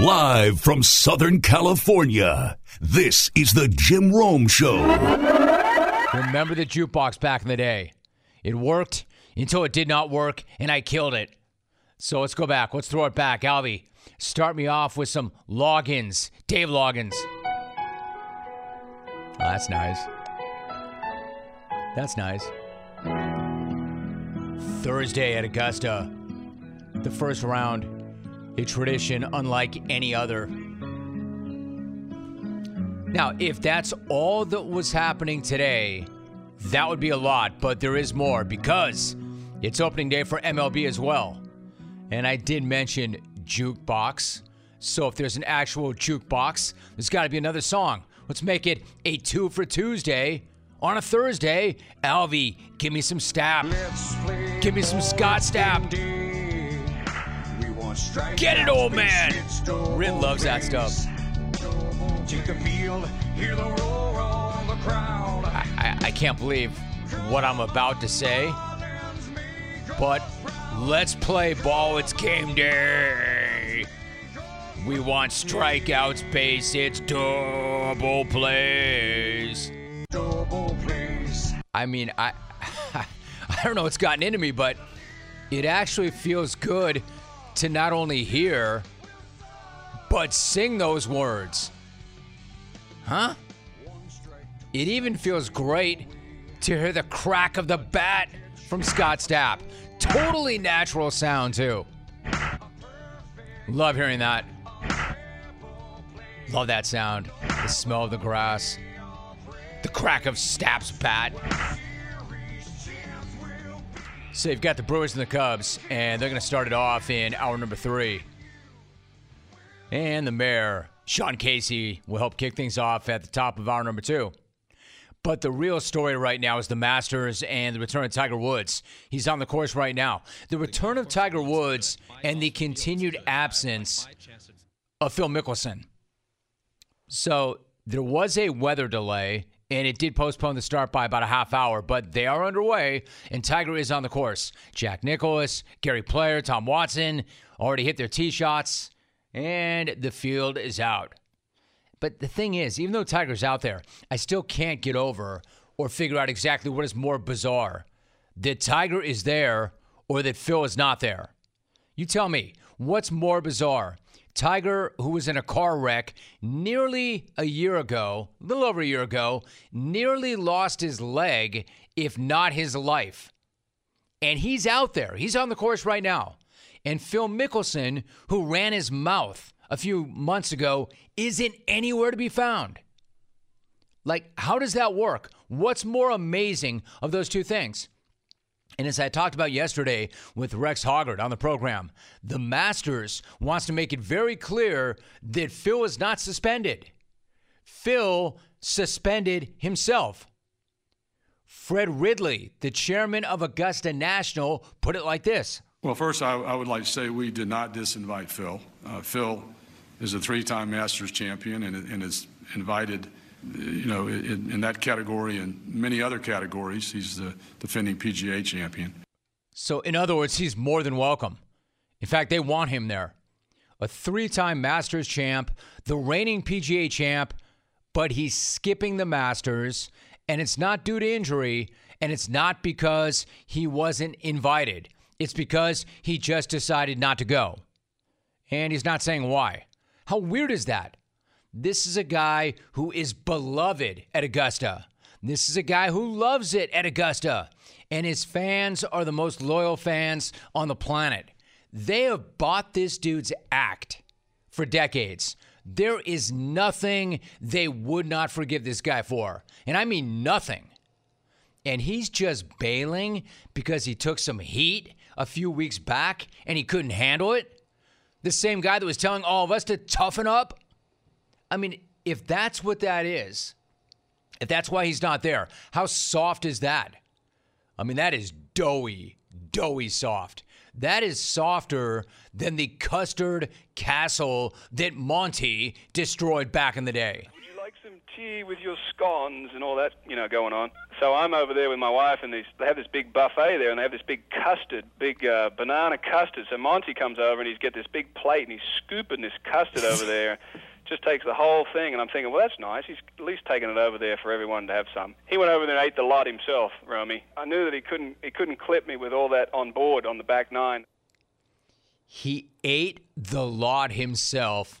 Live from Southern California, this is the Jim Rome Show. Remember the jukebox back in the day? It worked until it did not work, and I killed it. So let's go back. Let's throw it back. Alvy, start me off with some Loggins. Dave Loggins. Oh, that's nice. That's nice. Thursday at Augusta. The first round. A tradition unlike any other. Now, if that's all that was happening today, that would be a lot, but there is more because it's opening day for MLB as well. And I did mention jukebox. So if there's an actual jukebox, there's got to be another song. Let's make it a two for Tuesday on a Thursday. Alvy, give me some Stapp. Give me some Scott Stapp. Get it, old man. Rin loves that stuff. I, I, I can't believe what I'm about to say, but let's play ball. It's game day. We want strikeouts, base hits, double plays. Double plays. I mean, I I don't know what's gotten into me, but it actually feels good to not only hear but sing those words. Huh? It even feels great to hear the crack of the bat from Scott Stapp. Totally natural sound, too. Love hearing that. Love that sound. The smell of the grass. The crack of Stapp's bat. So you've got the Brewers and the Cubs, and they're going to start it off in hour number three. And the mayor, Sean Casey, will help kick things off at the top of hour number two. But the real story right now is the Masters and the return of Tiger Woods. He's on the course right now. The return of Tiger Woods and the continued absence of Phil Mickelson. So there was a weather delay, and it did postpone the start by about a half hour, but they are underway, and Tiger is on the course. Jack Nicklaus, Gary Player, Tom Watson already hit their tee shots, and the field is out. But the thing is, even though Tiger's out there, I still can't get over or figure out exactly what is more bizarre that Tiger is there or that Phil is not there. You tell me, what's more bizarre? Tiger, who was in a car wreck nearly a year ago, a little over a year ago, nearly lost his leg, if not his life. And he's out there. He's on the course right now. And Phil Mickelson, who ran his mouth a few months ago, isn't anywhere to be found. Like, how does that work? What's more amazing of those two things? And as I talked about yesterday with Rex Hoggard on the program, the Masters wants to make it very clear that Phil is not suspended. Phil suspended himself. Fred Ridley, the chairman of Augusta National, put it like this. Well, first, I, I would like to say we did not disinvite Phil. Uh, Phil is a three-time Masters champion and, and is invited, you know, in, in, that category and many other categories. He's the defending PGA champion. So, in other words, he's more than welcome. In fact, they want him there. A three-time Masters champ, the reigning PGA champ, but he's skipping the Masters, and it's not due to injury, and it's not because he wasn't invited. It's because he just decided not to go. And he's not saying why. How weird is that? This is a guy who is beloved at Augusta. This is a guy who loves it at Augusta. And his fans are the most loyal fans on the planet. They have bought this dude's act for decades. There is nothing they would not forgive this guy for. And I mean nothing. And he's just bailing because he took some heat a few weeks back and he couldn't handle it. The same guy that was telling all of us to toughen up. I mean, if that's what that is, if that's why he's not there, how soft is that? I mean, that is doughy, doughy soft. That is softer than the custard castle that Monty destroyed back in the day. Would you like some gee, with your scones and all that, you know, going on. So I'm over there with my wife, and these, they have this big buffet there, and they have this big custard, big uh, banana custard. So Monty comes over, and he's got this big plate, and he's scooping this custard over there. Just takes the whole thing, and I'm thinking, well, that's nice. He's at least taking it over there for everyone to have some. He went over there and ate the lot himself, Romy. I knew that he couldn't he couldn't clip me with all that on board on the back nine. He ate the lot himself,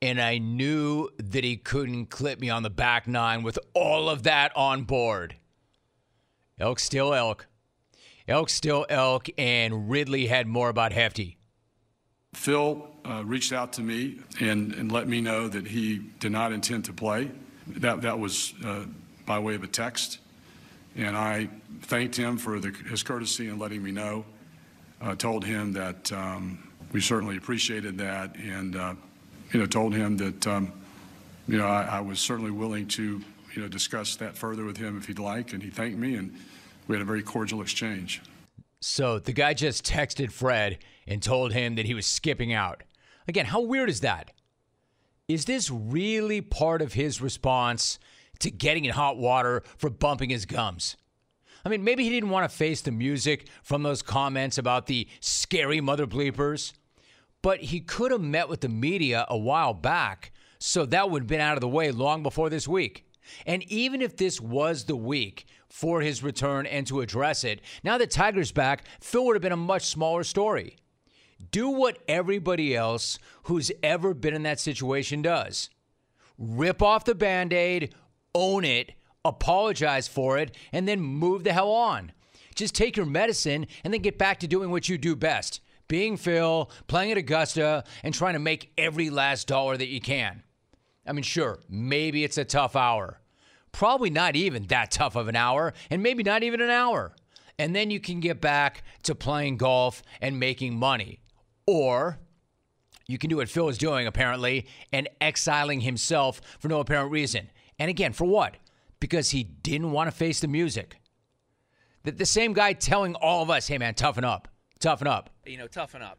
and I knew that he couldn't clip me on the back nine with all of that on board. Elk still elk. Elk still elk, and Ridley had more about Lefty. Phil uh, reached out to me and, and let me know that he did not intend to play. That, that was uh, by way of a text. And I thanked him for the, his courtesy in letting me know. Uh, told him that um, we certainly appreciated that and, uh, you know, told him that, um, you know, I, I was certainly willing to, you know, discuss that further with him if he'd like. And he thanked me and we had a very cordial exchange. So the guy just texted Fred and told him that he was skipping out. Again, how weird is that? Is this really part of his response to getting in hot water for bumping his gums? I mean, maybe he didn't want to face the music from those comments about the scary mother bleepers, but he could have met with the media a while back, so that would have been out of the way long before this week. And even if this was the week for his return and to address it, now that Tiger's back, Phil would have been a much smaller story. Do what everybody else who's ever been in that situation does rip off the band aid, own it, apologize for it, and then move the hell on. Just take your medicine and then get back to doing what you do best being Phil, playing at Augusta, and trying to make every last dollar that you can. I mean, sure, maybe it's a tough hour. Probably not even that tough of an hour, and maybe not even an hour. And then you can get back to playing golf and making money. Or you can do what Phil is doing, apparently, and exiling himself for no apparent reason. And again, for what? Because he didn't want to face the music. The, the same guy telling all of us, hey man, toughen up, toughen up. You know, toughen up.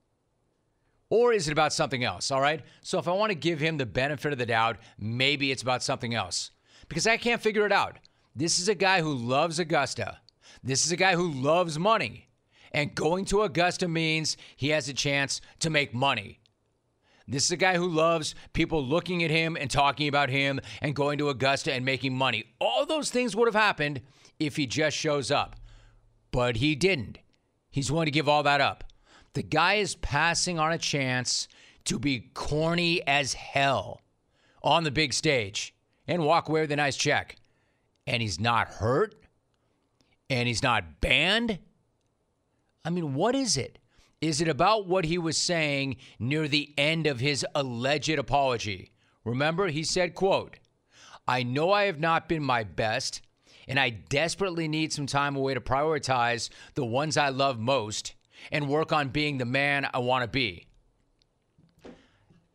Or is it about something else? All right. So if I want to give him the benefit of the doubt, maybe it's about something else because I can't figure it out. This is a guy who loves Augusta. This is a guy who loves money. And going to Augusta means he has a chance to make money. This is a guy who loves people looking at him and talking about him and going to Augusta and making money. All those things would have happened if he just shows up. But he didn't. He's willing to give all that up. The guy is passing on a chance to be corny as hell on the big stage and walk away with a nice check. And he's not hurt. And he's not banned. I mean, what is it? Is it about what he was saying near the end of his alleged apology? Remember, he said, quote, I know I have not been my best, and I desperately need some time away to prioritize the ones I love most and work on being the man I want to be.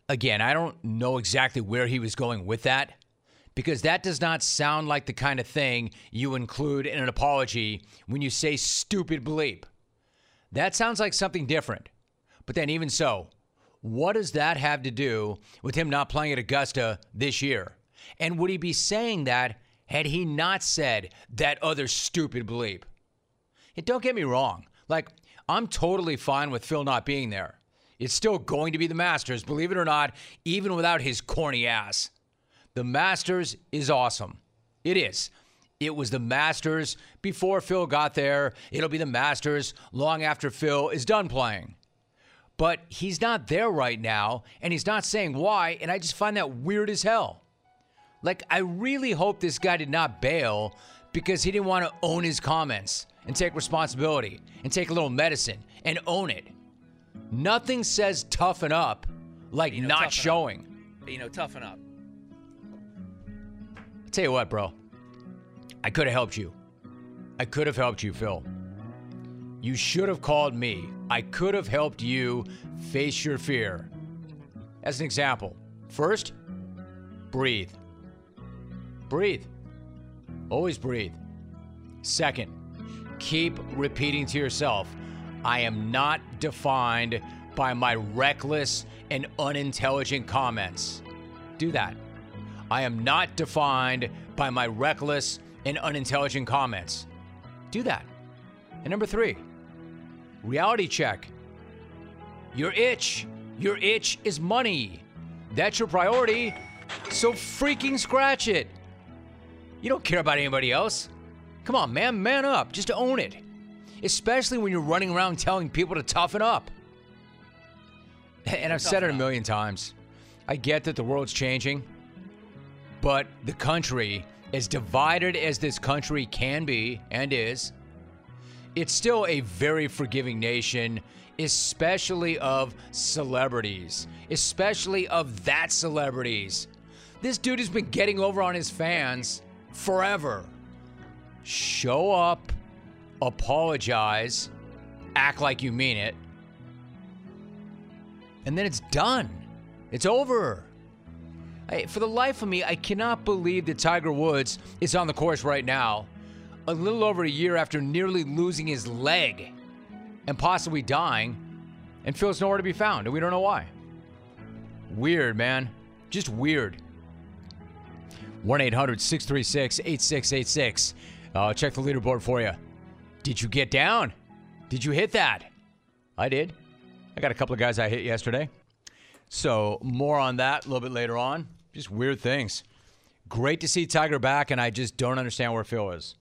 Again, I don't know exactly where he was going with that because that does not sound like the kind of thing you include in an apology when you say stupid bleep. That sounds like something different. But then, even so, what does that have to do with him not playing at Augusta this year? And would he be saying that had he not said that other stupid bleep? And don't get me wrong. Like, I'm totally fine with Phil not being there. It's still going to be the Masters, believe it or not, even without his corny ass. The Masters is awesome. It is. It was the Masters before Phil got there. It'll be the Masters long after Phil is done playing. But he's not there right now, and he's not saying why, and I just find that weird as hell. Like, I really hope this guy did not bail because he didn't want to own his comments and take responsibility and take a little medicine and own it. Nothing says toughen up like You know, not toughen up. showing. You know, toughen up. Tell you what, bro. I could have helped you. I could have helped you, Phil. You should have called me. I could have helped you face your fear. As an example, first, breathe. Breathe. Always breathe. Second, keep repeating to yourself I am not defined by my reckless and unintelligent comments. Do that. I am not defined by my reckless and unintelligent comments. Do that. And number three, reality check. Your itch. Your itch is money. That's your priority. So freaking scratch it. You don't care about anybody else. Come on, man, man up. Just own it. Especially when you're running around telling people to toughen up. And I've said it a million times. I get that the world's changing, but the country, as divided as this country can be and is, it's still a very forgiving nation, especially of celebrities, especially of that celebrities. This dude has been getting over on his fans forever. Show up, apologize, act like you mean it, and then it's done. It's over. I, for the life of me, I cannot believe that Tiger Woods is on the course right now, a little over a year after nearly losing his leg and possibly dying, and Phil's nowhere to be found, and we don't know why. Weird, man. Just weird. 1 800 636 8686. Uh, I'll check the leaderboard for you. Did you get down? Did you hit that? I did. I got a couple of guys I hit yesterday. So, more on that a little bit later on. Just weird things. Great to see Tiger back, and I just don't understand where Phil is.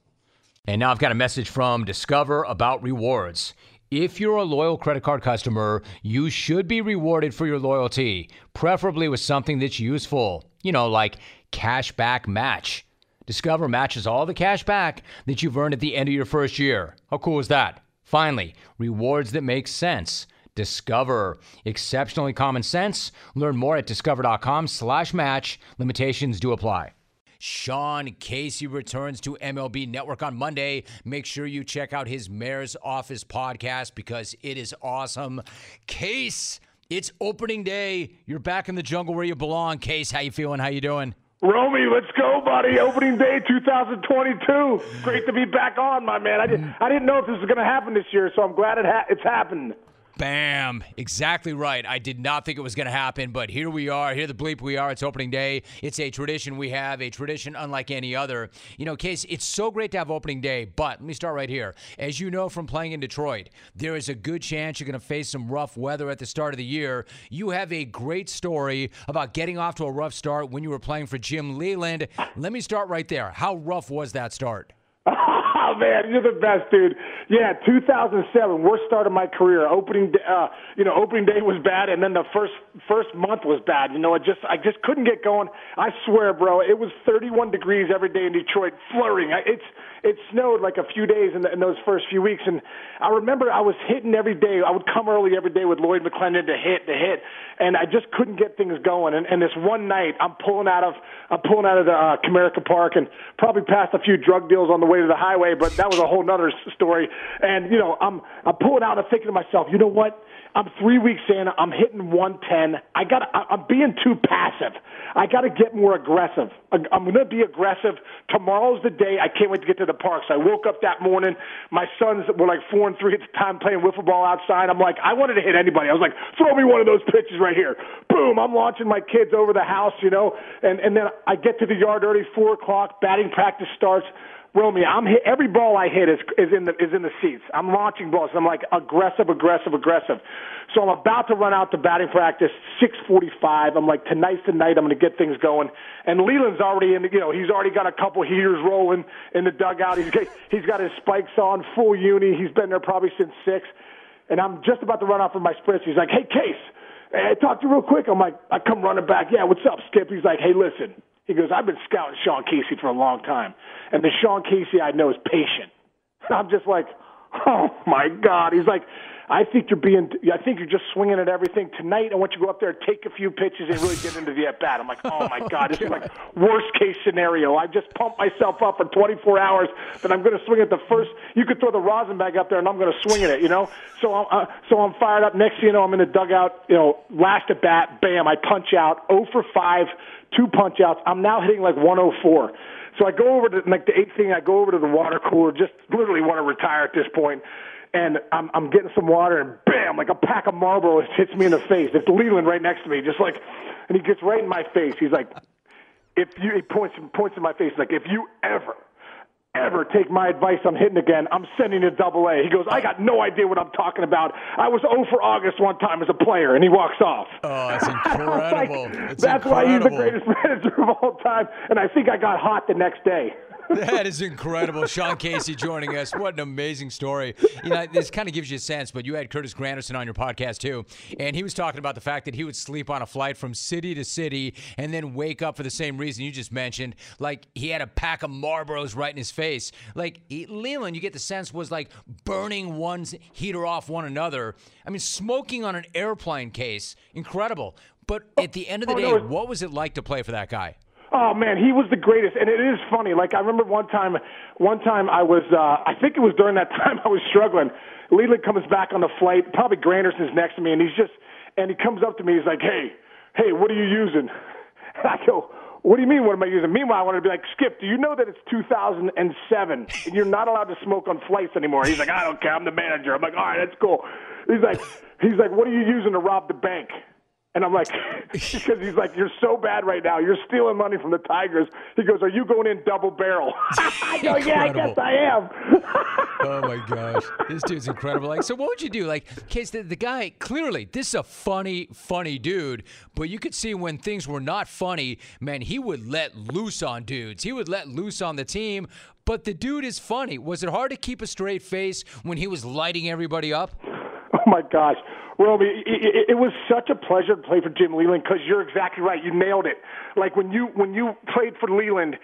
And now I've got a message from Discover about rewards. If you're a loyal credit card customer, you should be rewarded for your loyalty, preferably with something that's useful. You know, like cash back match. Discover matches all the cash back that you've earned at the end of your first year. How cool is that? Finally, rewards that make sense. Discover. Exceptionally common sense. Learn more at discover.com slash match. Limitations do apply. Sean Casey returns to MLB Network on Monday. Make sure you check out his Mayor's Office podcast because it is awesome. Case, it's opening day. You're back in the jungle where you belong. Case, how you feeling? How you doing? Romy, let's go, buddy. Opening day 2022. Great to be back on, my man. I, did, I didn't know if this was going to happen this year, so I'm glad it ha- it's happened. Bam. Exactly right. I did not think it was going to happen, but here we are. Here the bleep we are. It's opening day. It's a tradition we have, a tradition unlike any other. You know, Case, it's so great to have opening day, but let me start right here. As you know from playing in Detroit, there is a good chance you're going to face some rough weather at the start of the year. You have a great story about getting off to a rough start when you were playing for Jim Leyland. Let me start right there. How rough was that start? Man, you're the best, dude. Yeah, 2007, worst start of my career. Opening, uh, you know, opening day was bad, and then the first first month was bad. You know, I just I just couldn't get going. I swear, bro, it was 31 degrees every day in Detroit, flurrying. It's it snowed like a few days in, the, in those first few weeks, and I remember I was hitting every day. I would come early every day with Lloyd McClendon to hit to hit, and I just couldn't get things going. And, and this one night, I'm pulling out of I'm pulling out of the uh, Comerica Park, and probably passed a few drug deals on the way to the highway, but that was a whole nother story. And you know, I'm I'm pulling out and thinking to myself, you know what? I'm three weeks in. I'm hitting 110. I got. I'm being too passive. I got to get more aggressive. I'm going to be aggressive. Tomorrow's the day. I can't wait to get to the parks. I woke up that morning. My sons were like four and three at the time playing wiffle ball outside. I'm like, I wanted to hit anybody. I was like, throw me one of those pitches right here. Boom! I'm launching my kids over the house, you know. And and then I get to the yard early, four o'clock. Batting practice starts. Romy, I'm hit, every ball I hit is is in the is in the seats. I'm launching balls. I'm like aggressive, aggressive, aggressive. So I'm about to run out to batting practice, 6:45. I'm like tonight's the night. I'm going to get things going. And Leyland's already in. The, you know, he's already got a couple heaters rolling in the dugout. He's got, he's got his spikes on, full uni. He's been there probably since six. And I'm just about to run off for my sprints. He's like, "Hey, Case, eh, hey, I talked to you real quick." I'm like, "I come running back. Yeah, what's up, Skip?" He's like, "Hey, listen." He goes, I've been scouting Sean Casey for a long time, and the Sean Casey I know is patient. I'm just like, oh my God. He's like, I think you're being, I think you're just swinging at everything tonight. I want you to go up there, and take a few pitches, and really get into the at bat. I'm like, oh my God, this is like worst case scenario. I just pumped myself up for 24 hours that I'm going to swing at the first. You could throw the rosin bag up there, and I'm going to swing at it. You know, so I'm, uh, so I'm fired up. Next, thing you know, I'm in the dugout. You know, last at bat, bam, I punch out, 0 for 5 two punch outs. I'm now hitting like 104. So I go over to like the eighth thing. I go over to the water cooler, just literally want to retire at this point. And I'm I'm getting some water, and bam, like a pack of Marlboro hits me in the face. It's Leyland right next to me, just like, and he gets right in my face. He's like, if you he points points in my face like if you ever ever take my advice on hitting again, I'm sending a double A. He goes, I got no idea what I'm talking about. I was 0 for August one time as a player, and he walks off. Oh, that's incredible. like, That's that's why he's the incredible. greatest manager of all time. And I think I got hot the next day. That is incredible. Sean Casey joining us. What an amazing story. You know, this kind of gives you a sense, but you had Curtis Granderson on your podcast too, and he was talking about the fact that he would sleep on a flight from city to city and then wake up for the same reason you just mentioned. Like he had a pack of Marlboros right in his face. Like he, Leyland, you get the sense was like burning one's heater off one another. I mean, smoking on an airplane case, incredible. But at the end of the Oh, day, no, what was it like to play for that guy? Oh man, he was the greatest, and it is funny. Like I remember one time, one time I was, uh, I think it was during that time I was struggling. Leyland comes back on the flight. Probably Granderson's next to me, and he's just, and he comes up to me. He's like, "Hey, hey, what are you using?" And I go, "What do you mean? What am I using?" Meanwhile, I wanted to be like, "Skip, do you know that it's 2007 and you're not allowed to smoke on flights anymore?" He's like, "I don't care. I'm the manager." I'm like, "All right, that's cool." He's like, he's like, "What are you using to rob the bank?" And I'm like, because he's like, you're so bad right now. You're stealing money from the Tigers. He goes, are you going in double barrel? I go, yeah, I guess I am. Oh my gosh, this dude's incredible. Like, so what would you do? Like, case the, the guy clearly this is a funny, funny dude, but you could see when things were not funny, man, he would let loose on dudes. He would let loose on the team. But the dude is funny. Was it hard to keep a straight face when he was lighting everybody up? Oh my gosh, Romy, it, it, it was such a pleasure to play for Jim Leyland because you're exactly right. You nailed it. Like when you when you played for Leyland,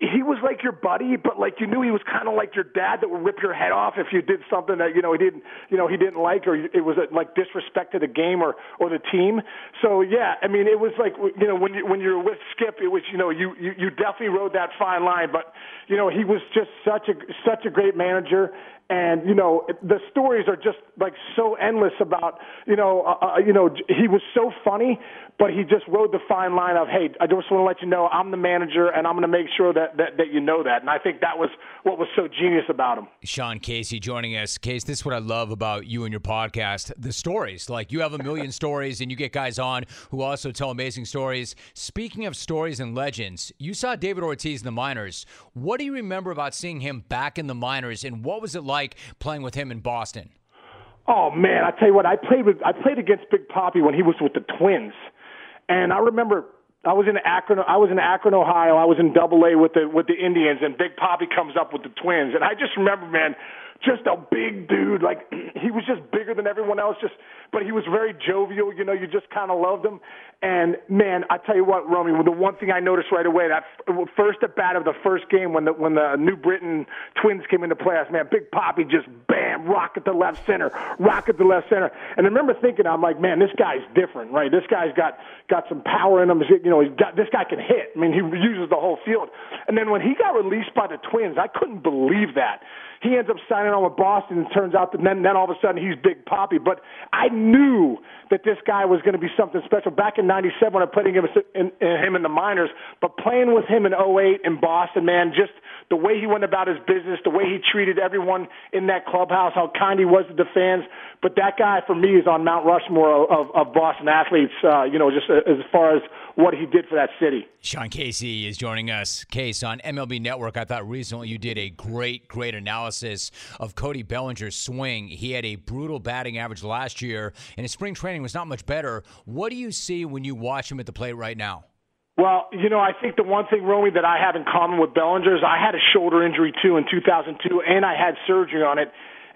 he was like your buddy, but like you knew he was kind of like your dad that would rip your head off if you did something that you know he didn't you know he didn't like or it was uh, like disrespect to the game or or the team. So yeah, I mean it was like you know when you when you're with Skip, it was you know you you, you definitely rode that fine line, but you know he was just such a such a great manager and you know the stories are just like so endless about you know uh, uh, you know he was so funny but he just rode the fine line of hey I just want to let you know I'm the manager and I'm going to make sure that, that that you know that and I think that was what was so genius about him Sean Casey joining us. Case, this is what I love about you and your podcast the stories. Like, you have a million stories, and you get guys on who also tell amazing stories. Speaking of stories and legends, you saw David Ortiz in the minors. What do you remember about seeing him back in the minors, and what was it like playing with him in Boston? Oh man, I tell you what, I played with I played against Big Papi when he was with the Twins, and I remember I was in Akron. I was in Akron, Ohio. I was in Double A with the with the Indians, and Big Papi comes up with the Twins, and I just remember, man, just a big dude. Like he was just bigger than everyone else. Just, but he was very jovial. You know, you just kind of loved him. And man, I tell you what, Romy, the one thing I noticed right away that first at bat of the first game when the when the New Britain Twins came into playoffs, man, Big Papi just bam, rocket to left center, rocket to left center. And I remember thinking, I'm like, man, this guy's different, right? This guy's got got some power in him. You know, he's got this guy can hit. I mean, he uses the whole field. And then when he got released by the Twins, I couldn't believe that. He ends up signing on with Boston, and turns out that then, then all of a sudden he's Big Papi. But I knew that this guy was going to be something special. Back in '97, when I played him in, in, him in the minors, but playing with him in '08 in Boston, man, just the way he went about his business, the way he treated everyone in that clubhouse, how kind he was to the fans. But that guy, for me, is on Mount Rushmore of, of Boston athletes. Uh, you know, just as far as what he did for that city. Sean Casey is joining us. Case on MLB Network. I thought recently you did a great, great analysis of Cody Bellinger's swing. He had a brutal batting average last year, and his spring training was not much better. What do you see when you watch him at the plate right now? Well, you know, I think the one thing, Romy, that I have in common with Bellinger is I had a shoulder injury too in 2002, and I had surgery on it.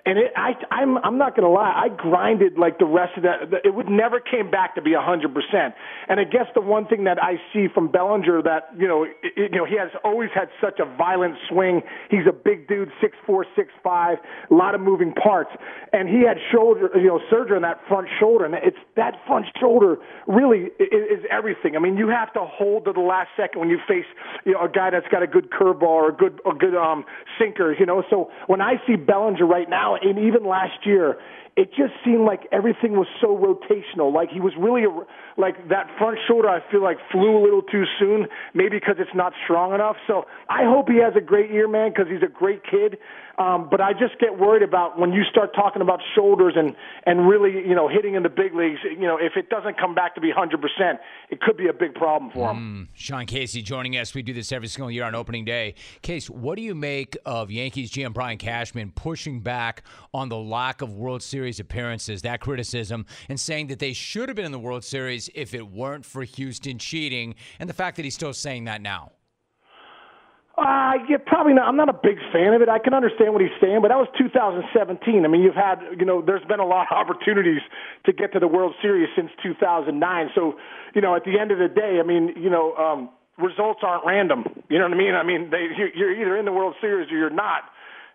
And it, I, I'm, I'm not going to lie, I grinded like the rest of that. It would never came back to be 100%. And I guess the one thing that I see from Bellinger that, you know, it, you know, he has always had such a violent swing. He's a big dude, six four, six five, a lot of moving parts. And he had shoulder, you know, surgery on that front shoulder. And it's that front shoulder really is, is everything. I mean, you have to hold to the last second when you face, you know, a guy that's got a good curveball or a good, a good, um, sinker, you know. So when I see Bellinger right now, and even last year, it just seemed like everything was so rotational. Like he was really like that front shoulder. I feel like flew a little too soon, maybe because it's not strong enough. So I hope he has a great year, man, because he's a great kid. Um, but I just get worried about when you start talking about shoulders and and really you know hitting in the big leagues. You know, if it doesn't come back to be 100%, it could be a big problem for him. Mm, Sean Casey joining us. We do this every single year on opening day. Case, what do you make of Yankees GM Brian Cashman pushing back on the lack of World Series appearances, that criticism, and saying that they should have been in the World Series if it weren't for Houston cheating, and the fact that he's still saying that now? Uh, yeah, probably not. I'm not a big fan of it. I can understand what he's saying, but that was 2017. I mean, you've had, you know, there's been a lot of opportunities to get to the World Series since 2009. So, you know, at the end of the day, I mean, you know, um, results aren't random. You know what I mean? I mean, they, you're either in the World Series or you're not.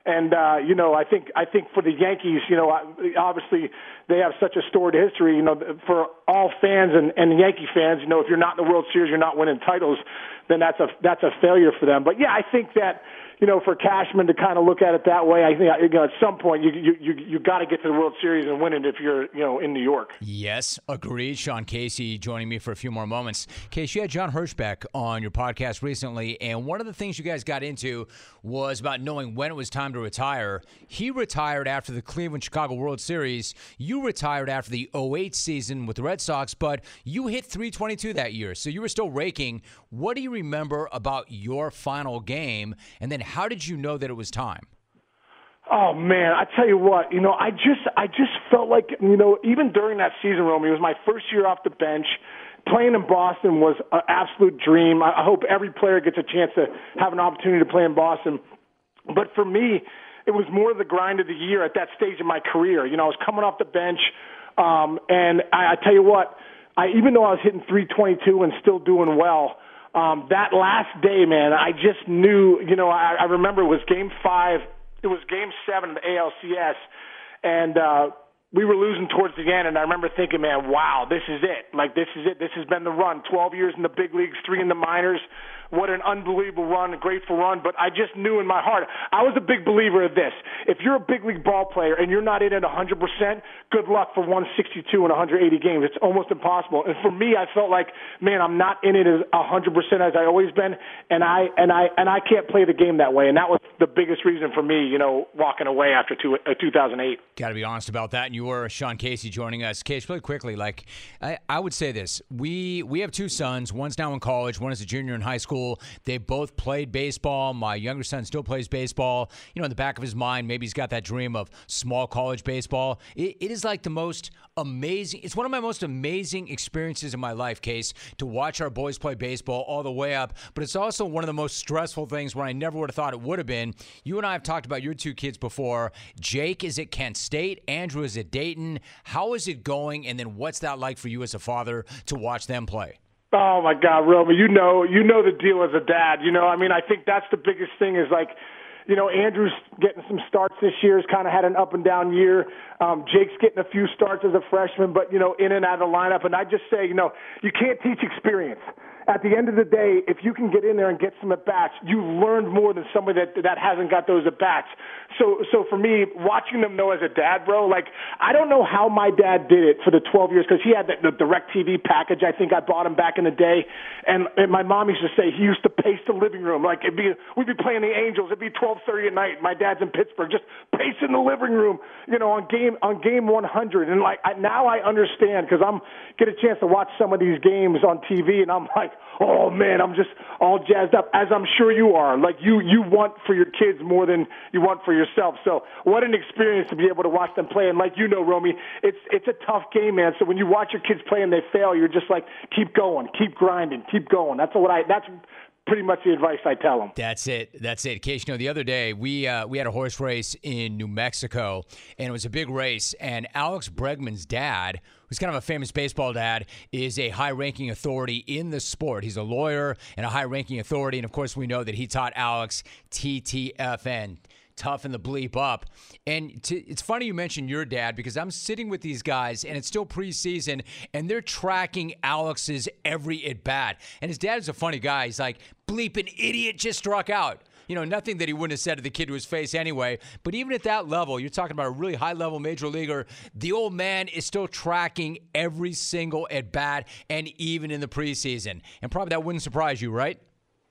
And uh, you know, I think I think for the Yankees, you know, obviously they have such a storied history. You know, for all fans and, and Yankee fans, you know, if you're not in the World Series, you're not winning titles, then that's a that's a failure for them. But yeah, I think that you know, for Cashman to kind of look at it that way, I think you know, at some point you you you, you got to get to the World Series and win it if you're you know in New York. Yes, agreed. Sean Casey joining me for a few more moments. Case, you had John Hirschbeck on your podcast recently, and one of the things you guys got into was about knowing when it was time to retire. He retired after the Cleveland Chicago World Series. You retired after the 08 season with the Red Sox, but you hit 322 that year, so you were still raking. What do you remember about your final game, and then how did you know that it was time? Oh man, I tell you what, you know, I just I just felt like, you know, even during that season, Romy, it was my first year off the bench. Playing in Boston was an absolute dream. I hope every player gets a chance to have an opportunity to play in Boston. But for me, it was more the grind of the year at that stage of my career. You know, I was coming off the bench, um, and I, I tell you what, I even though I was hitting 322 and still doing well, um, that last day, man, I just knew. You know, I, I remember it was Game Five. It was Game Seven of the ALCS, and uh, we were losing towards the end. And I remember thinking, man, wow, this is it. Like this is it. This has been the run. Twelve years in the big leagues, three in the minors what an unbelievable run, a grateful run. But I just knew in my heart, I was a big believer of this. If you're a big league ball player and you're not in it 100%, good luck for 162 and 180 games. It's almost impossible. And for me, I felt like, man, I'm not in it as 100% as I always been, and I and I and I can't play the game that way. And that was the biggest reason for me, you know, walking away after two, uh, 2008. Got to be honest about that. And you were Sean Casey joining us. Case, really quickly, like I, I would say this: we we have two sons. One's now in college. One is a junior in high school school. They both played baseball. My younger son still plays baseball. You know, in the back of his mind, maybe he's got that dream of small college baseball. it, it is like the most amazing. It's one of my most amazing experiences in my life, Case, to watch our boys play baseball all the way up. But it's also one of the most stressful things where I never would have thought it would have been. You and I have talked about your two kids before. Jake is at Kent State. Andrew is at Dayton. How is it going? And then what's that like for you as a father to watch them play? Oh my God, Romy, you know, you know the deal as a dad. You know, I mean, I think that's the biggest thing is like, you know, Andrew's getting some starts this year. Has kind of had an up and down year. Um, Jake's getting a few starts as a freshman, but you know, in and out of the lineup. And I just say, you know, you can't teach experience at the end of the day, if you can get in there and get some at bats, you learned more than somebody that that hasn't got those at bats. So, so for me, watching them know as a dad, bro, like I don't know how my dad did it for the 12 years because he had the, the DirecTV package. I think I bought him back in the day, and, and my mom used to say he used to pace the living room. Like it'd be, we'd be playing the Angels. It'd be 12:30 at night. My dad's in Pittsburgh, just pacing the living room, you know, on game on game 100. And like I, now I understand because I'm get a chance to watch some of these games on TV, and I'm like oh man, I'm just all jazzed up, as I'm sure you are. Like you, you want for your kids more than you want for yourself. So what an experience to be able to watch them play. And like you know, Romy, it's it's a tough game, man. So when you watch your kids play and they fail, you're just like, keep going, keep grinding, keep going. That's what I. That's pretty much the advice I tell them. That's it. That's it. Case, you know, the other day we uh, we had a horse race in New Mexico, and it was a big race. And Alex Bregman's dad, who's kind of a famous baseball dad, is a high-ranking authority in the sport. He's a lawyer and a high-ranking authority, and of course, we know that he taught Alex TTFU toughen the bleep up. And to, it's funny you mentioned your dad because I'm sitting with these guys and it's still preseason and they're tracking Alex's every at bat. And his dad is a funny guy. He's like, bleep, an idiot just struck out. You know, nothing that he wouldn't have said to the kid to his face anyway. But even at that level, you're talking about a really high level major leaguer. The old man is still tracking every single at bat and even in the preseason. And probably that wouldn't surprise you, right?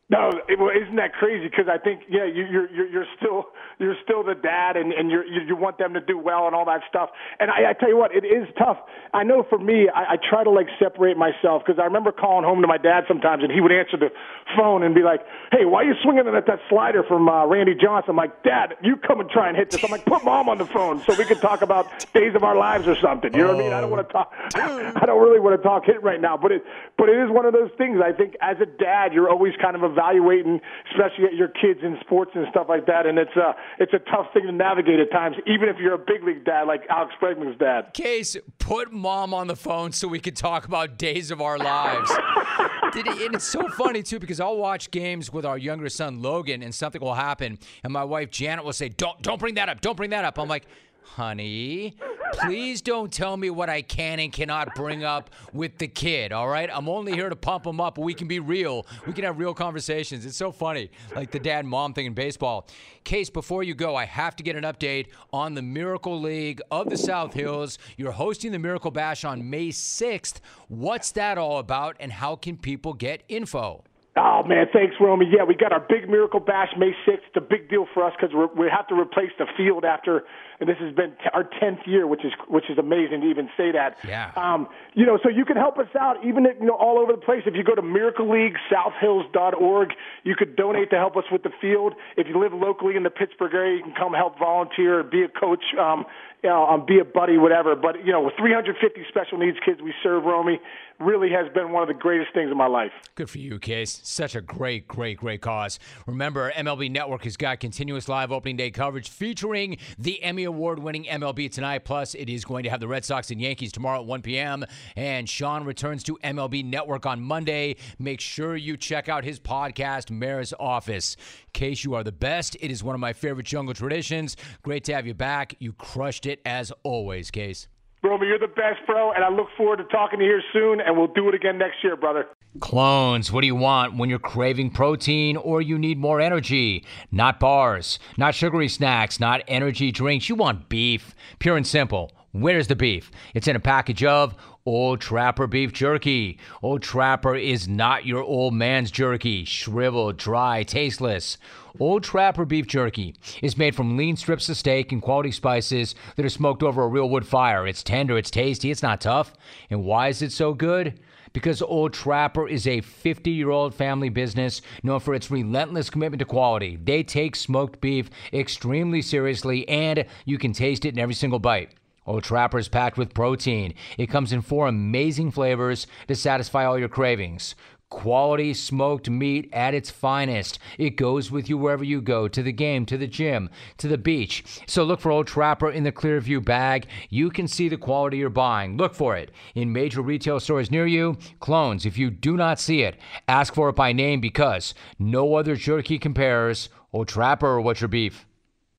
No, it, well, isn't that crazy? Because I think, yeah, you, you're you're you're still you're still the dad, and and you're, you you want them to do well and all that stuff. And I, I tell you what, it is tough. I know for me, I, I try to like separate myself because I remember calling home to my dad sometimes, and he would answer the phone and be like, "Hey, why are you swinging at that slider from uh, Randy Johnson?" I'm like, "Dad, you come and try and hit this." I'm like, "Put mom on the phone so we can talk about days of our lives or something." You know what I mean? I don't want to talk. I don't really want to talk hit right now, but it but it is one of those things. I think as a dad, you're always kind of evaluating, especially at your kids in sports and stuff like that. And it's a it's a tough thing to navigate at times, even if you're a big league dad like Alex Bregman's dad. Case, put mom on the phone so we could talk about days of our lives. Did it, and it's so funny too because I'll watch games with our younger son Logan, and something will happen, and my wife Janet will say, "Don't, don't bring that up. Don't bring that up." I'm like, honey, please don't tell me what I can and cannot bring up with the kid, all right? I'm only here to pump him up. We can be real. We can have real conversations. It's so funny, like the dad mom thing in baseball. Case, before you go, I have to get an update on the Miracle League of the South Hills. You're hosting the Miracle Bash on May 6th. What's that all about, and how can people get info? Oh man, thanks, Romy. Yeah, we got our big Miracle Bash May 6th. It's a big deal for us because we have to replace the field after, and this has been t- our 10th year, which is which is amazing to even say that. Yeah. Um, you know, so you can help us out even at, you know all over the place. If you go to miracleleaguesouthhills.org, you could donate to help us with the field. If you live locally in the Pittsburgh area, you can come help volunteer, be a coach. Um, you know, um, be a buddy, whatever. But you know, with 350 special needs kids we serve, Romy, really has been one of the greatest things in my life. Good for you, Case. Such a great, great, great cause. Remember, MLB Network has got continuous live opening day coverage featuring the Emmy Award winning MLB Tonight. Plus, it is going to have the Red Sox and Yankees tomorrow at 1 p.m. And Sean returns to MLB Network on Monday. Make sure you check out his podcast, Mayor's Office. Case, you are the best. It is one of my favorite jungle traditions. Great to have you back. You crushed it as always, Case. Romy, you're the best, bro, and I look forward to talking to you here soon, and we'll do it again next year, brother. Clones, what do you want when you're craving protein or you need more energy? Not bars, not sugary snacks, not energy drinks. You want beef, pure and simple. Where's the beef? It's in a package of Old Trapper beef jerky. Old Trapper is not your old man's jerky, shriveled, dry, tasteless. Old Trapper beef jerky is made from lean strips of steak and quality spices that are smoked over a real wood fire. It's tender, it's tasty, it's not tough. And why is it so good? Because Old Trapper is a 50 year old family business known for its relentless commitment to quality. They take smoked beef extremely seriously, and you can taste it in every single bite. Old Trapper is packed with protein. It comes in four amazing flavors to satisfy all your cravings. Quality smoked meat at its finest. It goes with you wherever you go to the game, to the gym, to the beach. So look for Old Trapper in the Clearview bag. You can see the quality you're buying. Look for it in major retail stores near you. Clones, if you do not see it, ask for it by name because no other jerky compares. Old Trapper, or what's your beef?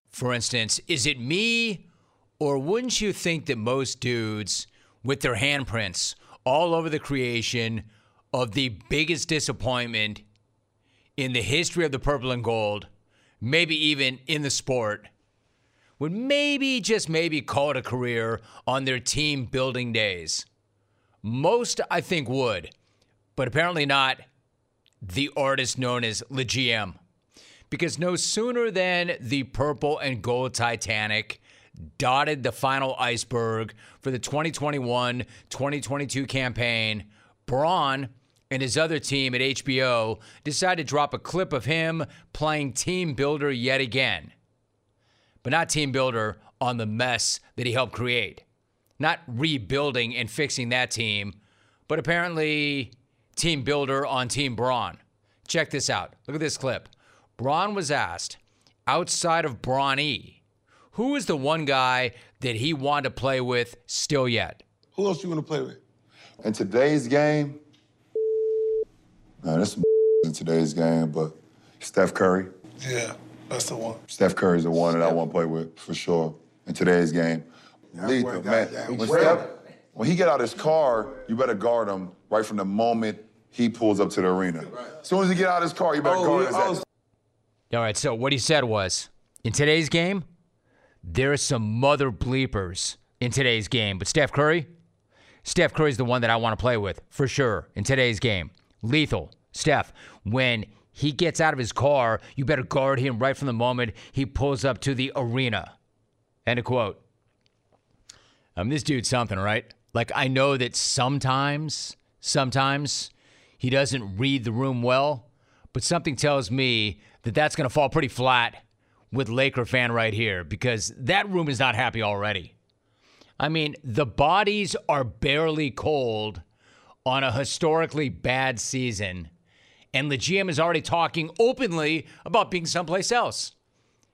For instance, is it me or wouldn't you think that most dudes with their handprints all over the creation of the biggest disappointment in the history of the purple and gold, maybe even in the sport, would maybe, just maybe, call it a career on their team building days? Most, I think, would, but apparently not the artist known as Le GM. Because no sooner than the purple and gold Titanic dotted the final iceberg for the 2021 2022 campaign, Bron and his other team at HBO decided to drop a clip of him playing Team Builder yet again. But not Team Builder on the mess that he helped create. Not rebuilding and fixing that team, but apparently Team Builder on Team Bron. Check this out. Look at this clip. Bron was asked, outside of Bronny, who is the one guy that he wanted to play with still yet? Who else you want to play with? In today's game, man, there's some in today's game, but Steph Curry. Yeah, that's the one. Steph Curry's the one that I want to play with for sure in today's game. Lethal, man. When Steph, when he get out of his car, you better guard him right from the moment he pulls up to the arena. As soon as he get out his car, you better Oh, guard yeah, his oh. All right, so what he said was in today's game, there are some mother bleepers in today's game, but Steph Curry, Steph Curry's the one that I want to play with for sure in today's game. Lethal. Steph, when he gets out of his car, you better guard him right from the moment he pulls up to the arena. End of quote. Um, this dude's something, right? Like, I know that sometimes, sometimes he doesn't read the room well, but something tells me that that's going to fall pretty flat with Laker fan right here because that room is not happy already. I mean, the bodies are barely cold on a historically bad season, and the GM is already talking openly about being someplace else.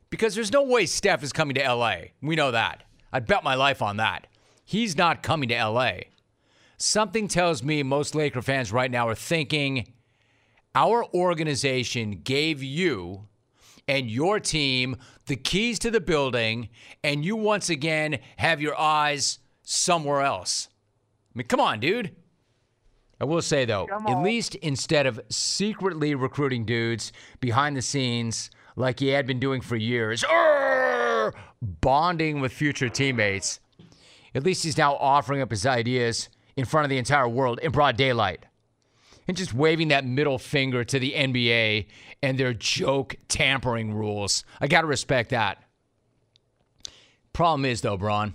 Because there's no way Steph is coming to LA. We know that. I'd bet my life on that. He's not coming to LA. Something tells me most Laker fans right now are thinking our organization gave you and your team the keys to the building, and you once again have your eyes somewhere else. I mean, come on, dude. I will say, though, at least instead of secretly recruiting dudes behind the scenes like he had been doing for years, bonding with future teammates, at least he's now offering up his ideas in front of the entire world in broad daylight and just waving that middle finger to the NBA and their joke tampering rules. I got to respect that. Problem is, though, Bron,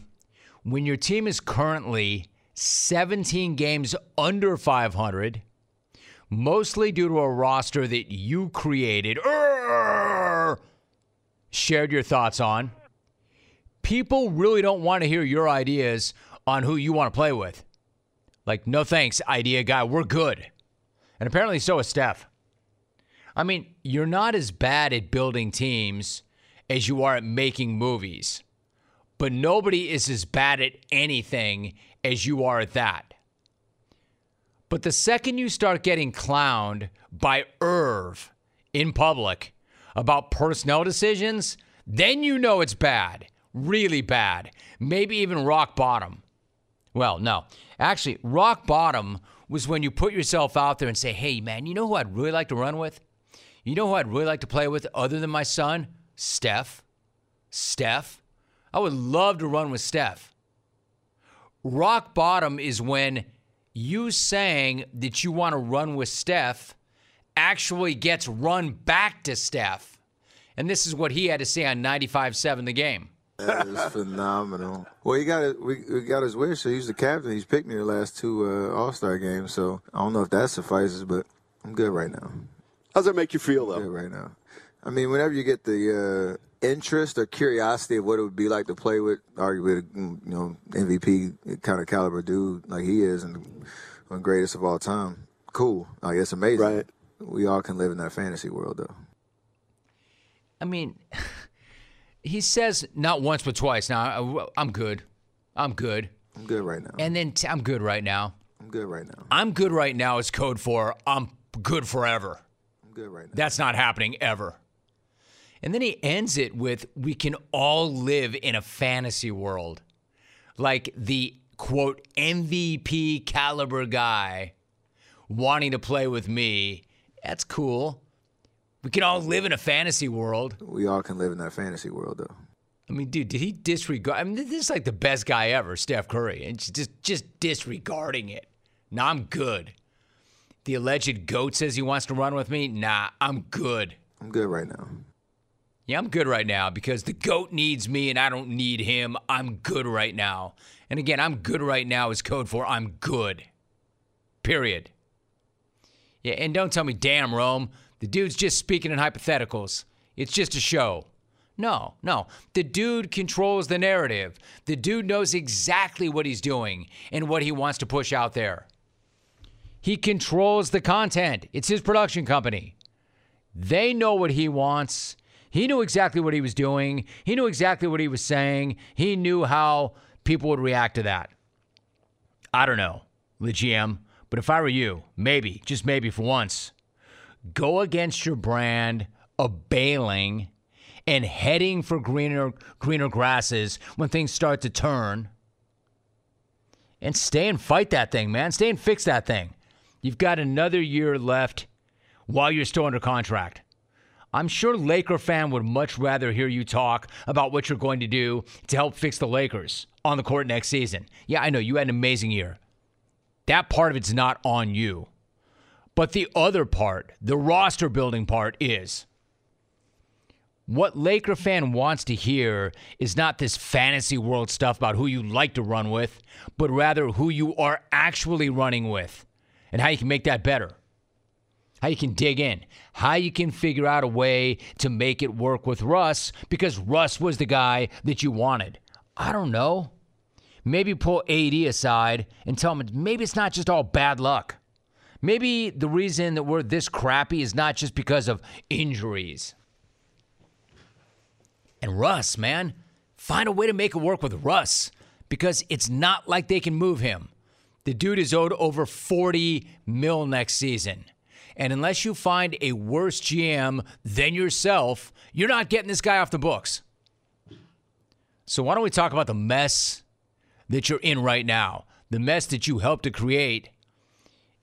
when your team is currently 17 games under 500, mostly due to a roster that you created, Urgh! shared your thoughts on, people really don't want to hear your ideas on who you want to play with. Like, no thanks, idea guy, we're good. And apparently so is Steph. I mean, you're not as bad at building teams as you are at making movies, but nobody is as bad at anything as you are at that. But the second you start getting clowned by Irv in public about personnel decisions, then you know it's bad, really bad, maybe even rock bottom. Well, no. Actually, rock bottom was when you put yourself out there and say, hey, man, you know who I'd really like to run with? You know who I'd really like to play with other than my son? Steph. Steph. I would love to run with Steph. Rock bottom is when you saying that you want to run with Steph actually gets run back to Steph. And this is what he had to say on 95 7 the game. That is phenomenal. Well, he got it. We, we got his wish. So he's the captain. He's picked me the last two uh, All Star games. So I don't know if that suffices, but I'm good right now. How's that make you feel, though? Good right now. I mean, whenever you get the uh, interest or curiosity of what it would be like to play with, arguably, you know, MVP kind of caliber dude like he is, and one greatest of all time. Cool. Like it's amazing. Right. We all can live in that fantasy world, though. I mean, he says not once but twice. Now I'm good. I'm good. I'm good right now. And then I'm good right now. I'm good right now. I'm good right now is code for I'm good forever. I'm good right now. That's not happening ever. And then he ends it with we can all live in a fantasy world. Like the quote MVP caliber guy wanting to play with me. That's cool. We can all live in a fantasy world. We all can live in that fantasy world, though. I mean, dude, did he disregard? I mean, this is like the best guy ever, Steph Curry, and just just disregarding it. Nah, I'm good. The alleged goat says he wants to run with me. Nah, I'm good. I'm good right now. Yeah, I'm good right now because the goat needs me and I don't need him. I'm good right now. And again, I'm good right now is code for I'm good. Period. Yeah, and don't tell me, damn, Rome, the dude's just speaking in hypotheticals. It's just a show. No, no. The dude controls the narrative. The dude knows exactly what he's doing and what he wants to push out there. He controls the content, it's his production company. They know what he wants. He knew exactly what he was doing. He knew exactly what he was saying. He knew how people would react to that. I don't know, the GM, but if I were you, maybe, just maybe for once, go against your brand of bailing and heading for greener greener grasses when things start to turn. And stay and fight that thing, man. Stay and fix that thing. You've got another year left while you're still under contract. I'm sure Laker fan would much rather hear you talk about what you're going to do to help fix the Lakers on the court next season. Yeah, I know you had an amazing year. That part of it's not on you. But the other part, the roster building part, is. What Laker fan wants to hear is not this fantasy world stuff about who you like to run with, but rather who you are actually running with and how you can make that better. How you can dig in, how you can figure out a way to make it work with Russ because Russ was the guy that you wanted. I don't know. Maybe pull AD aside and tell him maybe it's not just all bad luck. Maybe the reason that we're this crappy is not just because of injuries. And Russ, man, find a way to make it work with Russ because it's not like they can move him. The dude is owed over 40 mil next season. And unless you find a worse GM than yourself, you're not getting this guy off the books. So why don't we talk about the mess that you're in right now? The mess that you helped to create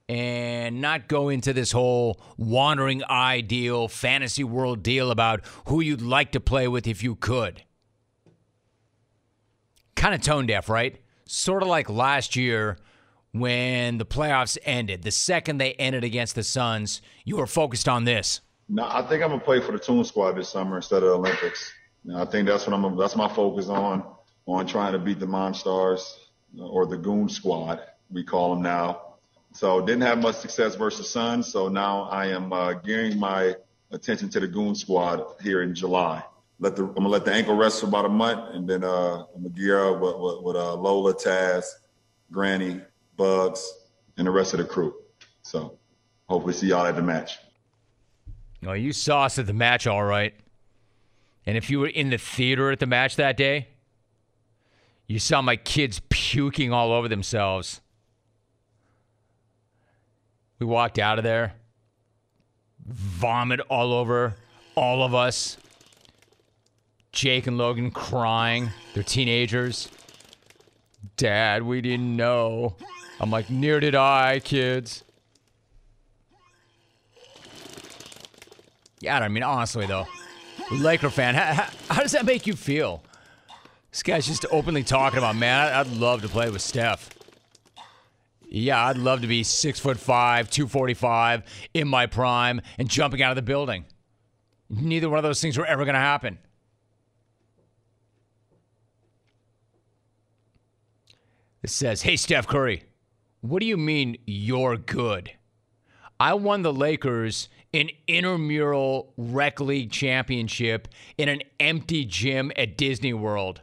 and not go into this whole wandering eye deal, fantasy world deal about who you'd like to play with if you could. Kind of tone deaf, right? Sort of like last year when the playoffs ended. The second they ended against the Suns, you were focused on this. No, I think I'm gonna play for the Toon Squad this summer instead of the Olympics. I think that's what I'm. That's my focus on on trying to beat the Monstars or the Goon Squad we call them now. So didn't have much success versus Suns. So now I am uh, gearing my attention to the Goon Squad here in July. Let the I'm gonna let the ankle rest for about a month, and then uh, I'm gonna gear up with, with, with uh, Lola, Taz, Granny, Bugs, and the rest of the crew. So hopefully see y'all at the match. Oh, you saw us at the match, all right. And if you were in the theater at the match that day, you saw my kids puking all over themselves. We walked out of there, vomit all over all of us. Jake and Logan crying. They're teenagers. Dad, we didn't know. I'm like, near did I, kids. Yeah, I mean, honestly, though, Laker fan, how, how, how, does that make you feel? This guy's just openly talking about, man, I'd love to play with Steph. Yeah, I'd love to be six foot five, 245 in my prime and jumping out of the building. Neither one of those things were ever going to happen. It says, Hey, Steph Curry, what do you mean you're good? I won the Lakers an intramural rec league championship in an empty gym at Disney World.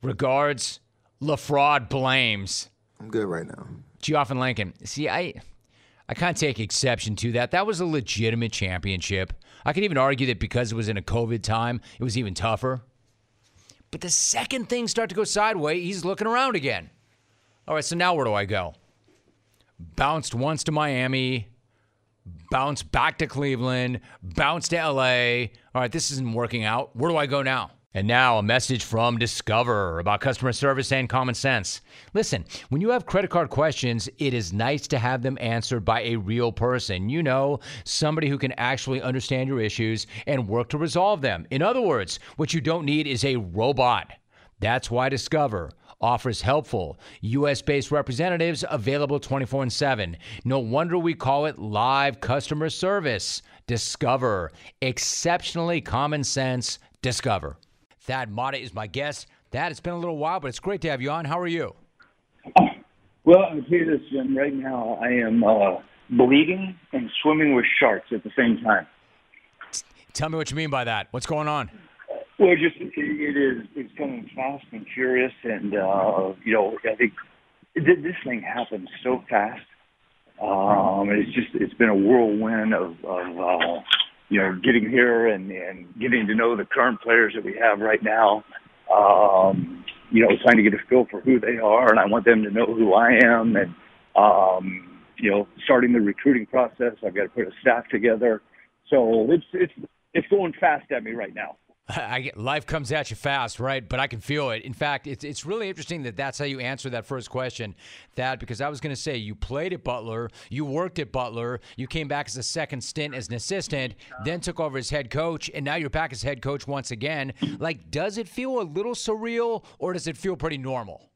Regards, LaFraud James. I'm good right now. Geoff Lincoln. See, I I can't take exception to that. That was a legitimate championship. I could even argue that because it was in a COVID time, it was even tougher. But the second things start to go sideways, he's looking around again. All right, so now where do I go? Bounced once to Miami, bounced back to Cleveland, bounced to LA. All right, this isn't working out. Where do I go now? And now, a message from Discover about customer service and common sense. Listen, when you have credit card questions, it is nice to have them answered by a real person. You know, somebody who can actually understand your issues and work to resolve them. In other words, what you don't need is a robot. That's why Discover offers helpful US based representatives available 24 7. No wonder we call it live customer service. Discover. Exceptionally common sense. Discover. Thad Matta is my guest. Thad, it's been a little while, but it's great to have you on. How are you? Well, I'll tell you this, Jim. Right now, I am uh, bleeding and swimming with sharks at the same time. Tell me what you mean by that. What's going on? Well, just it is. It's going fast and furious, and uh, you know, I think this thing happens so fast. Um, it's just it's been a whirlwind of, of uh, you know getting here and and getting to know the current players that we have right now. Um, you know, trying to get a feel for who they are, and I want them to know who I am, and um, you know, starting the recruiting process. I've got to put a staff together, so it's it's it's going fast at me right now. I get, life comes at you fast, right? But I can feel it. In fact, it's it's really interesting that that's how you answer that first question, that because I was going to say you played at Butler, you worked at Butler, you came back as a second stint as an assistant, then took over as head coach, and now you're back as head coach once again. Like, does it feel a little surreal, or does it feel pretty normal?